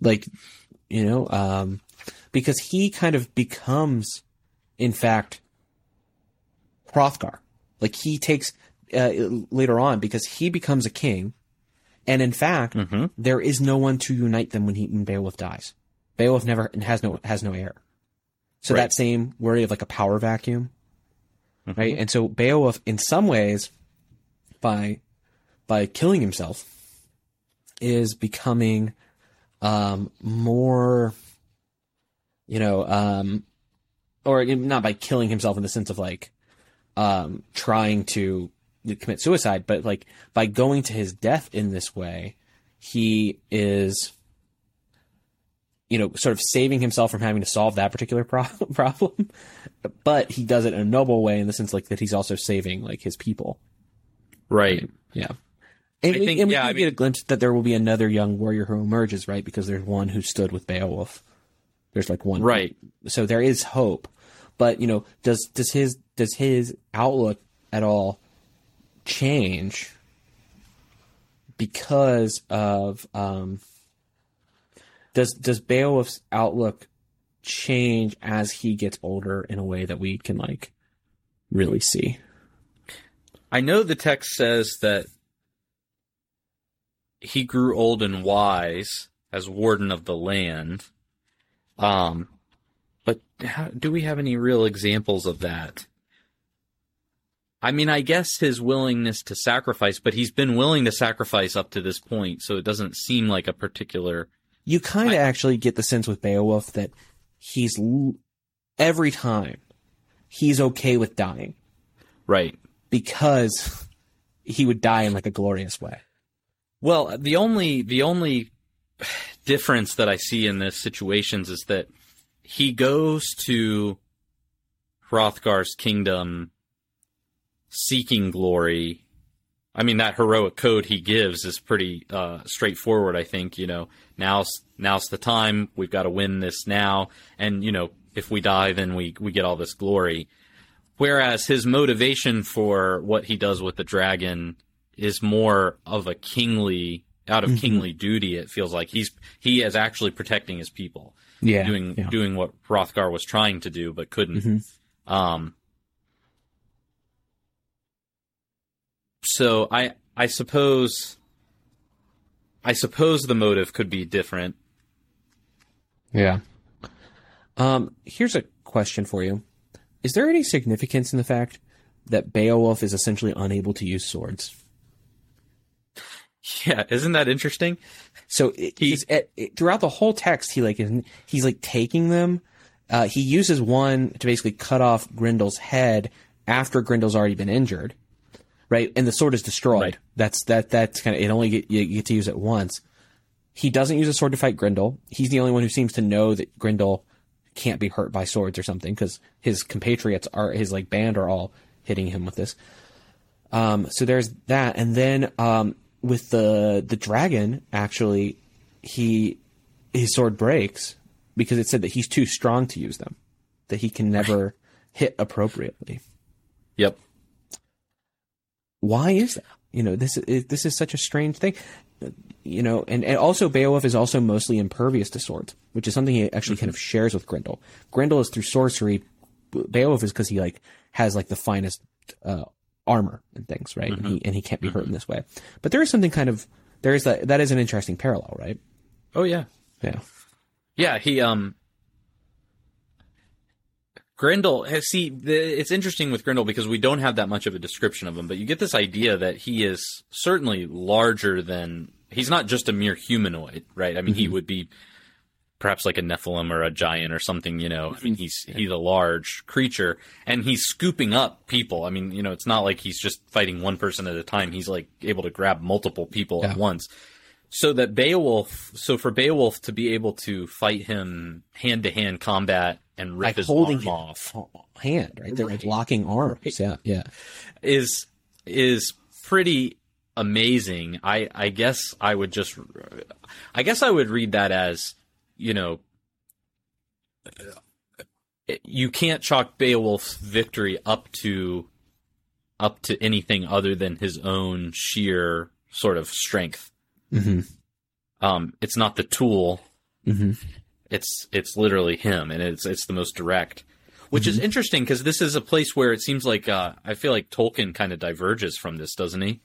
Like, you know, um because he kind of becomes in fact Hrothgar. Like he takes uh, later on because he becomes a king and in fact there is no one to unite them when he when Beowulf dies. Beowulf never has no has no heir. So Right. that same worry of like a power vacuum right? And so Beowulf, in some ways, by by killing himself, is becoming um, more, you know, um, or not by killing himself in the sense of like um, trying to commit suicide, but like by going to his death in this way, he is. You know, sort of saving himself from having to solve that particular pro- problem, but he does it in a noble way in the sense like that he's also saving like his people. Right. Yeah. And, I we, think- and we yeah, I get a glimpse that there will be another young warrior who emerges, right? Because there's one who stood with Beowulf. There's like one, Right. So there is hope, but you know, does does his does his outlook at all change because of um? Does does Beowulf's outlook change as he gets older in a way that we can like really see? I know the text says that he grew old and wise as warden of the land. Um, but how, do we have any real examples of that? I mean, I guess his willingness to sacrifice, but he's been willing to sacrifice up to this point, so it doesn't seem like a particular. You kind of actually get the sense with Beowulf that he's l- every time he's okay with dying Right. because he would die in like a glorious way. Well, the only the only difference that I see in this situations is that he goes to Hrothgar's kingdom seeking glory. I mean, that heroic code he gives is pretty uh, straightforward. I think you know now's now's the time. We've got to win this now, and you know if we die, then we we get all this glory. Whereas his motivation for what he does with the dragon is more of a kingly, out of kingly duty. It feels like he's he is actually protecting his people, Yeah, doing yeah. doing what Hrothgar was trying to do but couldn't. Mhm. Um. So I I suppose I suppose the motive could be different. Yeah. Um, here's a question for you: Is there any significance in the fact that Beowulf is essentially unable to use swords? Yeah, isn't that interesting? So it, he's at, it- throughout the whole text, he like is he's like taking them. Uh, he uses one to basically cut off Grendel's head after Grendel's already been injured, right? And the sword is destroyed. Right. That's that. That's kind of it. Only get you, get to use it once. He doesn't use a sword to fight Grendel. He's the only one who seems to know that Grendel can't be hurt by swords or something because his compatriots are his like band are all hitting him with this. Um, so there's that, and then um, with the the dragon, actually, he his sword breaks because it said that he's too strong to use them, that he can never hit appropriately. Yep. Why is that? You know, this is this is such a strange thing. You know, and, and also Beowulf is also mostly impervious to swords, which is something he actually kind of shares with Grendel. Grendel is through sorcery. Beowulf is because he like has like the finest uh, armor and things, right? And he and he can't be hurt in this way. But there is something kind of there is that that is an interesting parallel, right? Oh yeah. Yeah. Yeah, he um Grendel eh, see the, it's interesting with Grendel because we don't have that much of a description of him, but you get this idea that he is certainly larger than he's not just a mere humanoid, right? I mean, he mm-hmm. would be perhaps like a Nephilim or a giant or something, you know. I mean, mm-hmm. he's he's a large creature and he's scooping up people. I mean, you know, it's not like he's just fighting one person at a time. He's like able to grab multiple people Yeah. at once. So that Beowulf, so for Beowulf to be able to fight him hand to hand combat and rip Like his holding arm off hand, right? They're like locking arms. Yeah, yeah. is is pretty amazing. I I guess I would just I guess I would read that as you know you can't chalk Beowulf's victory up to up to anything other than his own sheer sort of strength. Mm-hmm. Um, it's not the tool. Mm-hmm. It's it's literally him, and it's it's the most direct, which is interesting because this is a place where it seems like uh, I feel like Tolkien kind of diverges from this, doesn't he?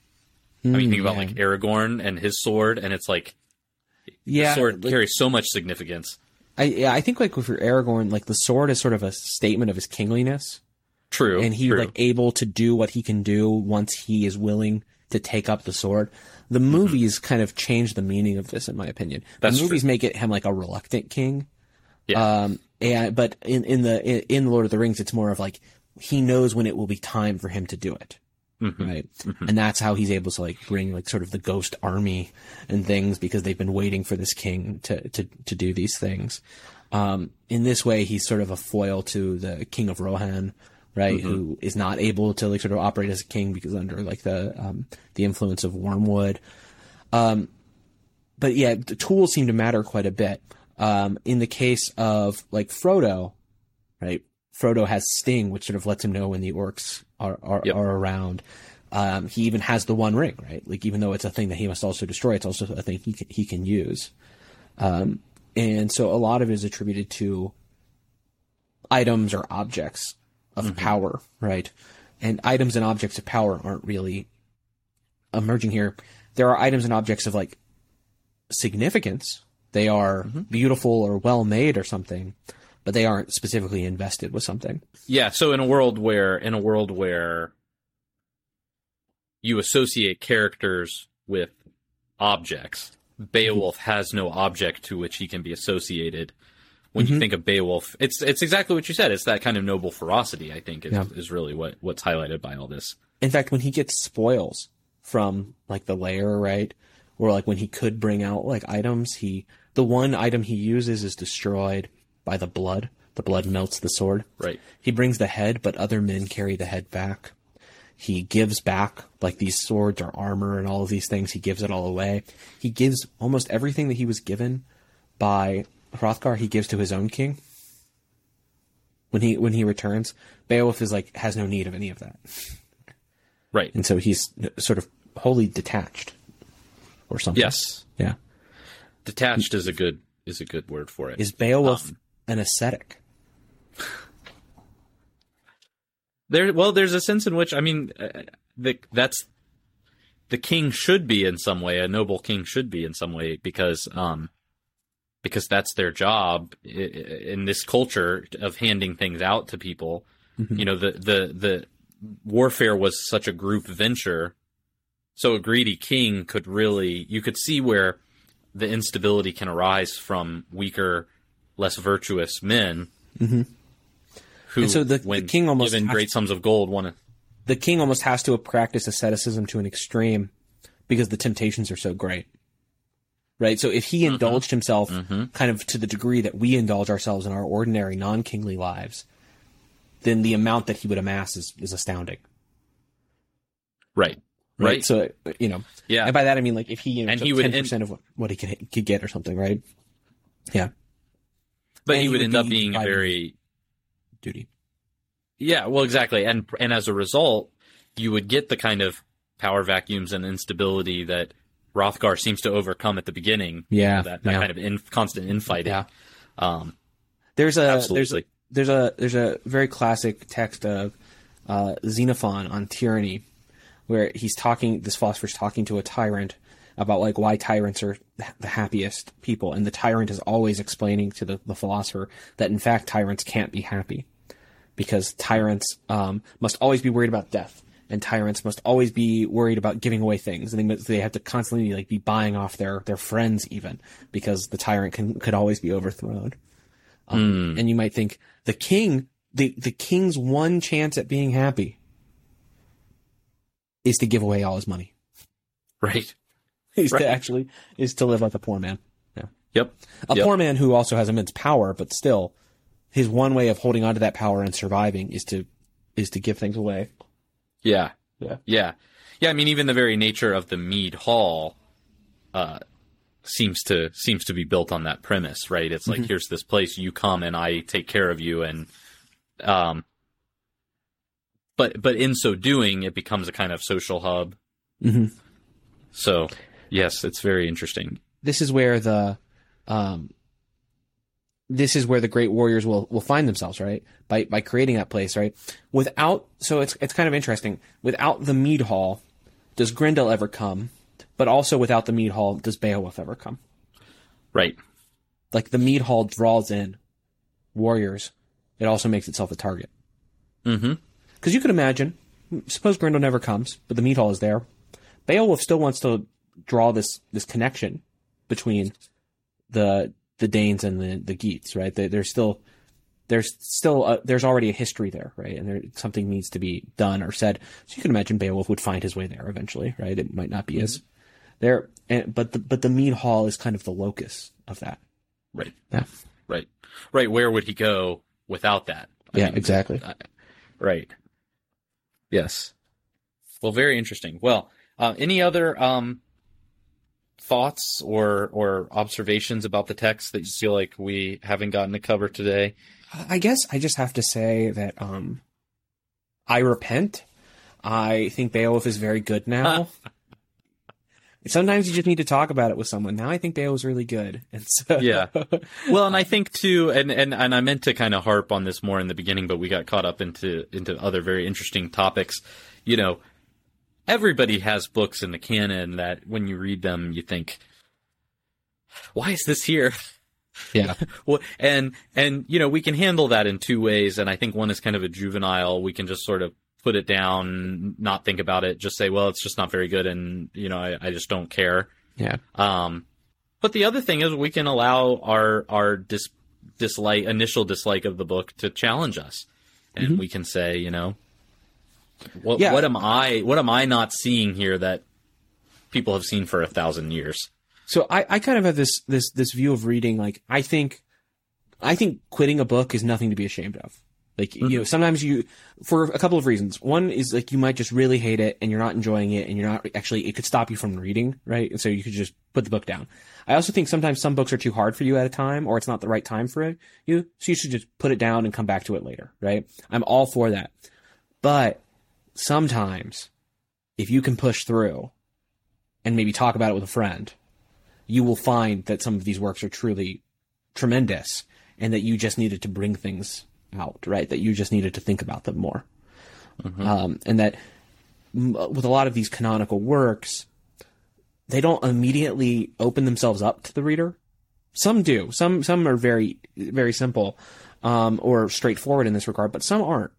I mean, think about like Aragorn and his sword, and it's like yeah, the sword like- carries so much significance. I yeah, I think like for Aragorn, like the sword is sort of a statement of his kingliness, True, and he's true. like able to do what he can do once he is willing to take up the sword. The movies kind of change the meaning of this, in my opinion. Mm-hmm. That's the movies make it him like a reluctant king. Yeah. Um, and but in in the in, in Lord of the Rings, it's more of like he knows when it will be time for him to do it. Mhm. right? And that's how he's able to like bring like sort of the ghost army and things because they've been waiting for this king to to to do these things. Um, in this way, he's sort of a foil to the king of Rohan, right? Who is not able to like sort of operate as a king because under like the um, the influence of wormwood. Um, but yeah, the tools seem to matter quite a bit. Um, in the case of like Frodo, right? Frodo has Sting, which sort of lets him know when the orcs are are, Yep. are around. Um, he even has the One Ring, right? Like even though it's a thing that he must also destroy, it's also a thing he can, he can use. Um, and so a lot of it is attributed to items or objects of mm-hmm. power, right? And items and objects of power aren't really emerging here. There are items and objects of like significance. They are mm-hmm. beautiful or well made or something, but they aren't specifically invested with something. Yeah, so in a world where in a world where you associate characters with objects, Beowulf mm-hmm. has no object to which he can be associated. When you mm-hmm. think of Beowulf, it's it's exactly what you said. It's that kind of noble ferocity. I think is, Yeah. is really what what's highlighted by all this. In fact, when he gets spoils from like the lair, right? Or like when he could bring out like items, he the one item he uses is destroyed by the blood. The blood melts the sword. Right. He brings the head, but other men carry the head back. He gives back like these swords or armor and all of these things. He gives it all away. He gives almost everything that he was given by Hrothgar. He gives to his own king. When he when he returns, Beowulf is like has no need of any of that, Right. and so he's sort of wholly detached, or something. Yes. yeah. Detached is a good is a good word for it. Is Beowulf an ascetic? There, well, there's a sense in which I mean, uh, the, that's the king should be in some way. A noble king should be in some way because, um, because that's their job in this culture of handing things out to people. Mm-hmm. You know, the the the warfare was such a group venture, so a greedy king could really you could see where the instability can arise from weaker, less virtuous men. Mm-hmm. Who, And so the- the king almost given great sums of gold, want to the king almost has to practice asceticism to an extreme because the temptations are so great. Right? So if he mm-hmm. indulged himself mm-hmm. kind of to the degree that we indulge ourselves in our ordinary non kingly lives, then the amount that he would amass is, is astounding. right, Right? right, So, you know, yeah. and by that I mean like if he, you know, And he would 10% of what, what he could, could get or something, right? Yeah. but he he would would end up being a very Duty. yeah, well, exactly, and and as a result, you would get the kind of power vacuums and instability that Hrothgar seems to overcome at the beginning. Yeah. that, that yeah. kind of in, constant infighting. Yeah. Um, There's a there's a, there's a there's a very classic text of uh, Xenophon on tyranny, where he's talking. This philosopher's talking to a tyrant about like why tyrants are the happiest people, and the tyrant is always explaining to the, the philosopher that in fact tyrants can't be happy because tyrants um, must always be worried about death. And tyrants must always be worried about giving away things, and they, must- they have to constantly like be buying off their, their friends, even because the tyrant can could always be overthrown. Um, And you might think the king, the, the king's one chance at being happy is to give away all his money. right. is Right. to actually is to live like a poor man. Yeah. Yep. A Yep. poor man who also has immense power, but still, his one way of holding on to that power and surviving is to is to give things away. Yeah. Yeah. Yeah. Yeah. I mean, even the very nature of the Mead Hall, uh, seems to seems to be built on that premise, right? It's like here's this place, you come and I take care of you, and um, but but in so doing, it becomes a kind of social hub. Mm-hmm. So yes, it's very interesting. This is where the, um, this is where the great warriors will will find themselves, right? By by creating that place, right? Without, so it's it's kind of interesting. Without the mead hall, does Grendel ever come? But also without the mead hall, does Beowulf ever come? Right. Like the mead hall draws in warriors. It also makes itself a target. Mm-hmm. Because you could imagine, suppose Grendel never comes, but the mead hall is there. Beowulf still wants to draw this this connection between the the Danes and the the Geats, right? They, there's still there's still a, there's already a history there, right? And there something needs to be done or said. So you can imagine Beowulf would find his way there eventually, right? It might not be as there, and, but the but the mead hall is kind of the locus of that. Right. Yeah. Right. Right. Where would he go without that? I Yeah, mean, exactly. I- right. Yes. Well, very interesting. Well, uh, any other um, thoughts or or observations about the text that you feel like we haven't gotten to cover today? I guess I just have to say that um, I repent. I think Beowulf is very good now. Sometimes you just need to talk about it with someone. Now I think Beowulf's really good, and so Yeah. Well, and I think too, and, and, and I meant to kind of harp on this more in the beginning, but we got caught up into into other very interesting topics. You know, everybody has books in the canon that when you read them, you think, "Why is this here?" yeah, Well, and and you know, we can handle that in two ways, and I think one is kind of a juvenile. We can just sort of put it down, not think about it, just say, "Well, it's just not very good," and you know, I, I just don't care. yeah, Um, but the other thing is we can allow our our dis, dislike initial dislike of the book to challenge us, and we can say, you know, what Yeah. what am I what am I not seeing here that people have seen for a thousand years? So I, I kind of have this this this view of reading. Like I think, I think quitting a book is nothing to be ashamed of. Like you know, mm-hmm. sometimes you, for a couple of reasons. One is like you might just really hate it and you're not enjoying it, and you're not actually. It could stop you from reading, right? And so you could just put the book down. I also think sometimes some books are too hard for you at a time, or it's not the right time for it. You so you should just put it down and come back to it later, right? I'm all for that, but sometimes if you can push through and maybe talk about it with a friend you will find that some of these works are truly tremendous and that you just needed to bring things out, right? That you just needed to think about them more. Um, and that m- with a lot of these canonical works, they don't immediately open themselves up to the reader. Some do. Some some are very very simple um, or straightforward in this regard, but some aren't.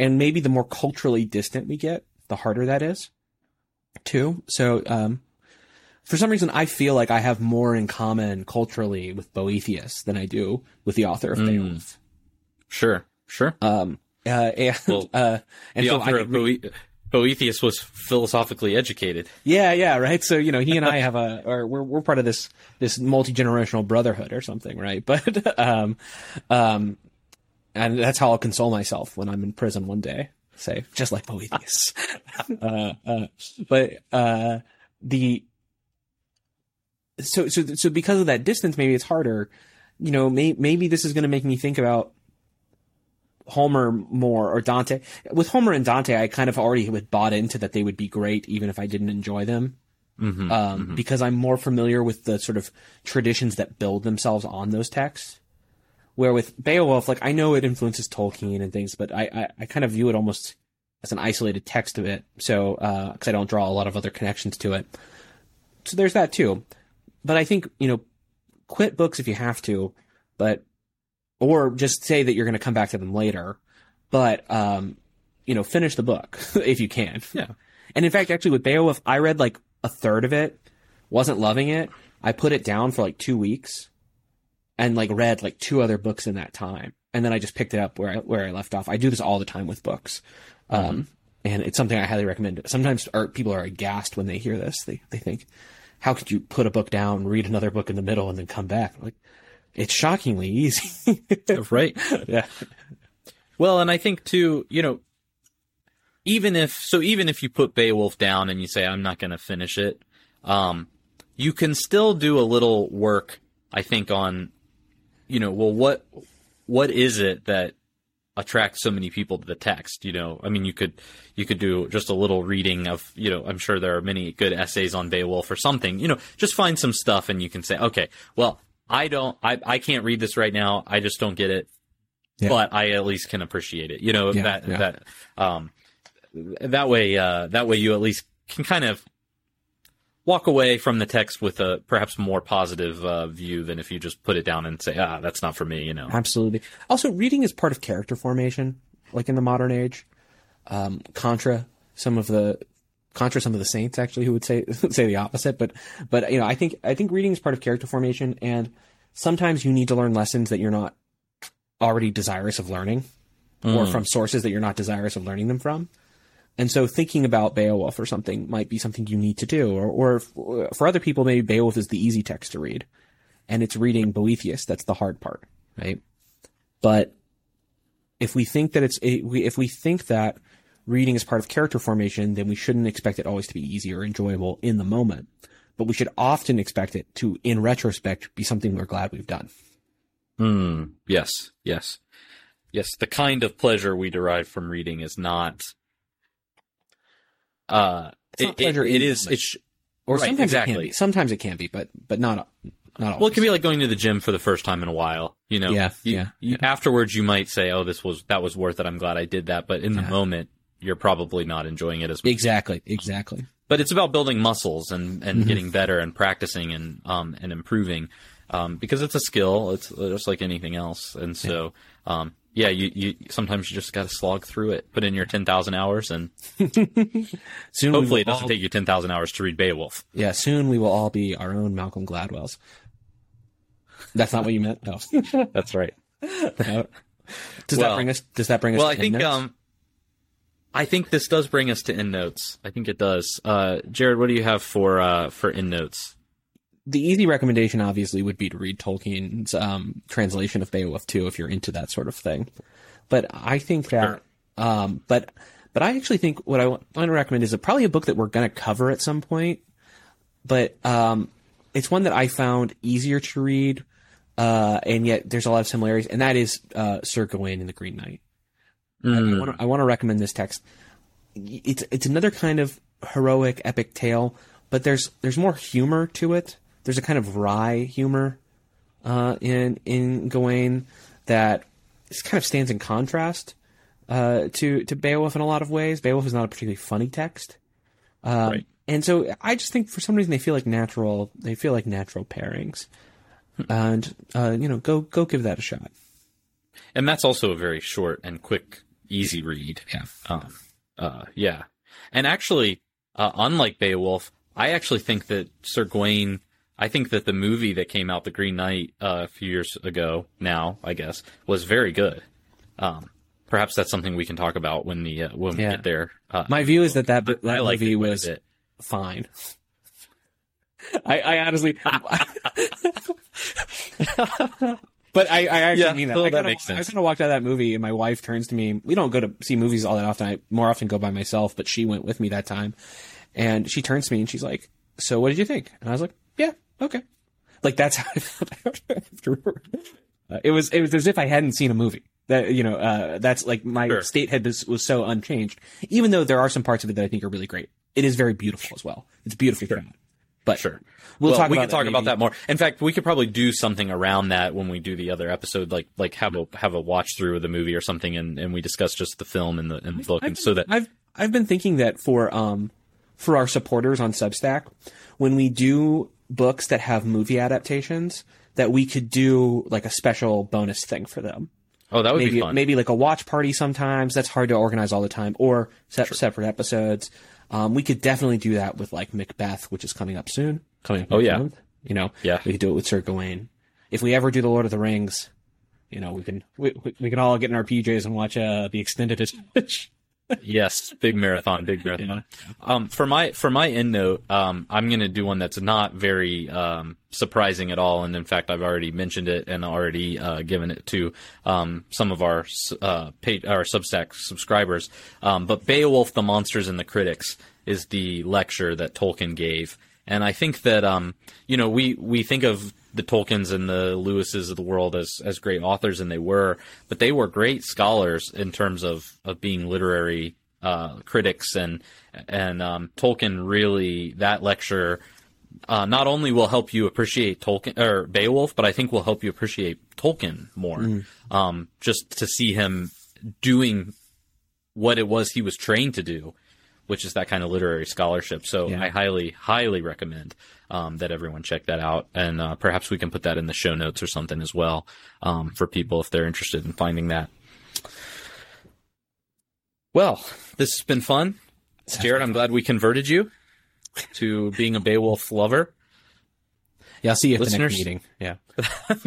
And maybe the more culturally distant we get, the harder that is, too. So um, for some reason, I feel like I have more in common culturally with Boethius than I do with the author of Beowulf. Sure, sure. Um, uh, and, Well, uh, and the so author I- of Boe- Boethius was philosophically educated. yeah, yeah, right. So you know, he and I have a, or we're we're part of this this multi generational brotherhood or something, right? But um, um, and that's how I'll console myself when I'm in prison one day. Say, just like Boethius. uh, uh, but uh, the so so so because of that distance, maybe it's harder. You know, may, maybe this is going to make me think about Homer more or Dante. With Homer and Dante, I kind of already had bought into that they would be great, even if I didn't enjoy them. Mm-hmm. Um, Because I'm more familiar with the sort of traditions that build themselves on those texts. Where with Beowulf, like I know it influences Tolkien and things, but I, I, I kind of view it almost as an isolated text of it. So, uh, cause I don't draw a lot of other connections to it. So there's that too. But I think, you know, quit books if you have to, but, or just say that you're going to come back to them later. But, um, you know, finish the book if you can. Yeah. And in fact, actually with Beowulf, I read like a third of it, wasn't loving it. I put it down for like two weeks and like read like two other books in that time. And then I just picked it up where I, where I left off. I do this all the time with books. Um, and it's something I highly recommend. Sometimes our, people are aghast when they hear this. They, they think, how could you put a book down, read another book in the middle, and then come back? Like, it's shockingly easy. right. yeah. Well, and I think too, you know, even if so, even if you put Beowulf down and you say I'm not going to finish it, um, you can still do a little work. I think on, you know, well, what what is it that attracts so many people to the text? You know, I mean, you could you could do just a little reading of, you know, I'm sure there are many good essays on Beowulf or something. You know, just find some stuff and you can say, okay, well, I don't, I I can't read this right now. I just don't get it. Yeah. But I at least can appreciate it. You know Yeah, that yeah. that um that way uh that way you at least can kind of walk away from the text with a perhaps more positive uh, view than if you just put it down and say ah that's not for me you know Absolutely. Also, reading is part of character formation, like in the modern age. Um, contra some of the contra some of the saints actually who would say say the opposite, but but you know I think I think reading is part of character formation, and sometimes you need to learn lessons that you're not already desirous of learning, or from sources that you're not desirous of learning them from. And so thinking about Beowulf or something might be something you need to do, or, or for other people, maybe Beowulf is the easy text to read, and it's reading Boethius that's the hard part, right? But if we think that it's if we think that reading is part of character formation, then we shouldn't expect it always to be easy or enjoyable in the moment. But we should often expect it to, in retrospect, be something we're glad we've done. Hmm. Yes. Yes. Yes. The kind of pleasure we derive from reading is not. Uh, It's not it- pleasure it- it is. It's Or Right, sometimes it can be. Sometimes it can be, but but not not always. well, it can be like going to the gym for the first time in a while. You know. Yeah, You- yeah, you- Afterwards, you might say, "Oh, this was that was worth it. I'm glad I did that." But in the moment, you're probably not enjoying it as much. exactly exactly. but it's about building muscles and, and Mhm. getting better and practicing and um and improving um because it's a skill it's just like anything else and so um yeah you, you sometimes you just got to slog through it put in your 10,000 hours and Soon hopefully it doesn't all, take you 10,000 hours to read Beowulf Yeah, soon we will all be our own Malcolm Gladwells. That's not what you meant. No. that's right No. Does Well- that bring us? Does that bring us? well to I think endnotes? um I think this does bring us to endnotes I think it does uh Jared what do you have for uh for endnotes the easy recommendation obviously would be to read Tolkien's um, translation of Beowulf too, if you're into that sort of thing. But I think that, um, but but I actually think what I want to recommend is a, probably a book that we're going to cover at some point. But um, it's one that I found easier to read, uh, and yet there's a lot of similarities, and that is uh, Sir Gawain and the Green Knight. Mm. I want to I want to recommend this text. It's it's another kind of heroic epic tale, but there's there's more humor to it. There's a kind of wry humor uh, in in Gawain that kind of stands in contrast uh, to to Beowulf in a lot of ways. Beowulf is not a particularly funny text, um, Right. and so I just think for some reason they feel like natural. They feel like natural pairings, and uh, you know, go go give that a shot. and that's also a very short and quick easy read Yeah. Um, uh, yeah. And actually, uh, unlike Beowulf, I actually think that Sir Gawain, I think that the movie that came out, The Green Knight, uh, a few years ago now, I guess, was very good. Um, perhaps that's something we can talk about when the, uh, when we get there. Uh, My view is that that, that I like movie it was bit. fine. I, I honestly, but I, I actually Yeah, mean that. well, I that makes sense. I kind of walked out of that movie, and my wife turns to me. We don't go to see movies all that often. I more often go by myself, but she went with me that time, and she turns to me and she's like, "So, what did you think?" And I was like, "Yeah, okay." Like that's how I felt afterward. Uh, it was it was as if I hadn't seen a movie. That you know, uh, that's like my Sure. state had was, was so unchanged. Even though there are some parts of it that I think are really great, it is very beautiful as well. It's beautifully shot. But Sure. we'll well, talk. we about can talk that about that more. In fact, we could probably do something around that when we do the other episode, like like have a have a watch through of the movie or something, and, and we discuss just the film and the and the book, and so that I've I've been thinking that for um for our supporters on Substack, when we do books that have movie adaptations, that we could do like a special bonus thing for them. oh that would be maybe fun. maybe like a watch party sometimes. That's hard to organize all the time, or se- separate episodes. Um, we could definitely do that with like Macbeth, which is coming up soon. Coming up. Oh, yeah. month. You know. Yeah. We could do it with Sir Gawain. If we ever do the Lord of the Rings, you know, we can we, we, we can all get in our PJs and watch uh, the extended edition. Yes, big marathon, big marathon. Um, for my for my end note, um, I'm going to do one that's not very um, surprising at all, and in fact, I've already mentioned it and already uh, given it to um, some of our uh, paid, our Substack subscribers. Um, but Beowulf, the monsters and the critics is the lecture that Tolkien gave, and I think that um, you know we we think of the Tolkiens and the Lewises of the world as as great authors, and they were, but they were great scholars in terms of of being literary uh, critics, and and um, Tolkien really that lecture. Uh, not only will help you appreciate Tolkien or Beowulf, but I think will help you appreciate Tolkien more. Mm. Um, just to see him doing what it was he was trained to do, which is that kind of literary scholarship. So yeah. I highly, highly recommend um, that everyone check that out, and uh, perhaps we can put that in the show notes or something as well um, for people if they're interested in finding that. Well, this has been fun, Jared. I'm glad we converted you to being a Beowulf lover. Yeah, I'll see you at listeners, the next meeting. Yeah,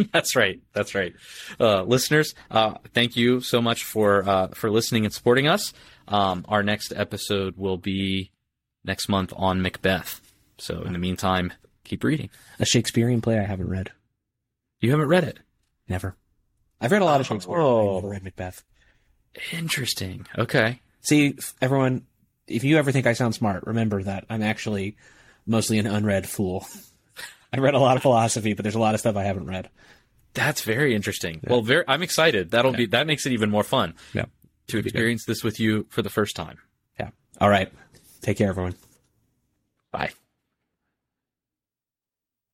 that's right. That's right. Uh, listeners, uh, thank you so much for uh, for listening and supporting us. Um, our next episode will be next month on Macbeth. So in the meantime, keep reading. A Shakespearean play I haven't read. You haven't read it? Never. I've read a lot of oh. Shakespeare. Oh. I've never read Macbeth. Interesting. Okay. See, everyone, if you ever think I sound smart, remember that I'm actually mostly an unread fool. I read a lot of philosophy, but there's a lot of stuff I haven't read. That's very interesting. Yeah. Well, very, I'm excited. That'll yeah. be that makes it even more fun. Yeah. To experience this with you for the first time. Yeah. All right. Take care, everyone. Bye.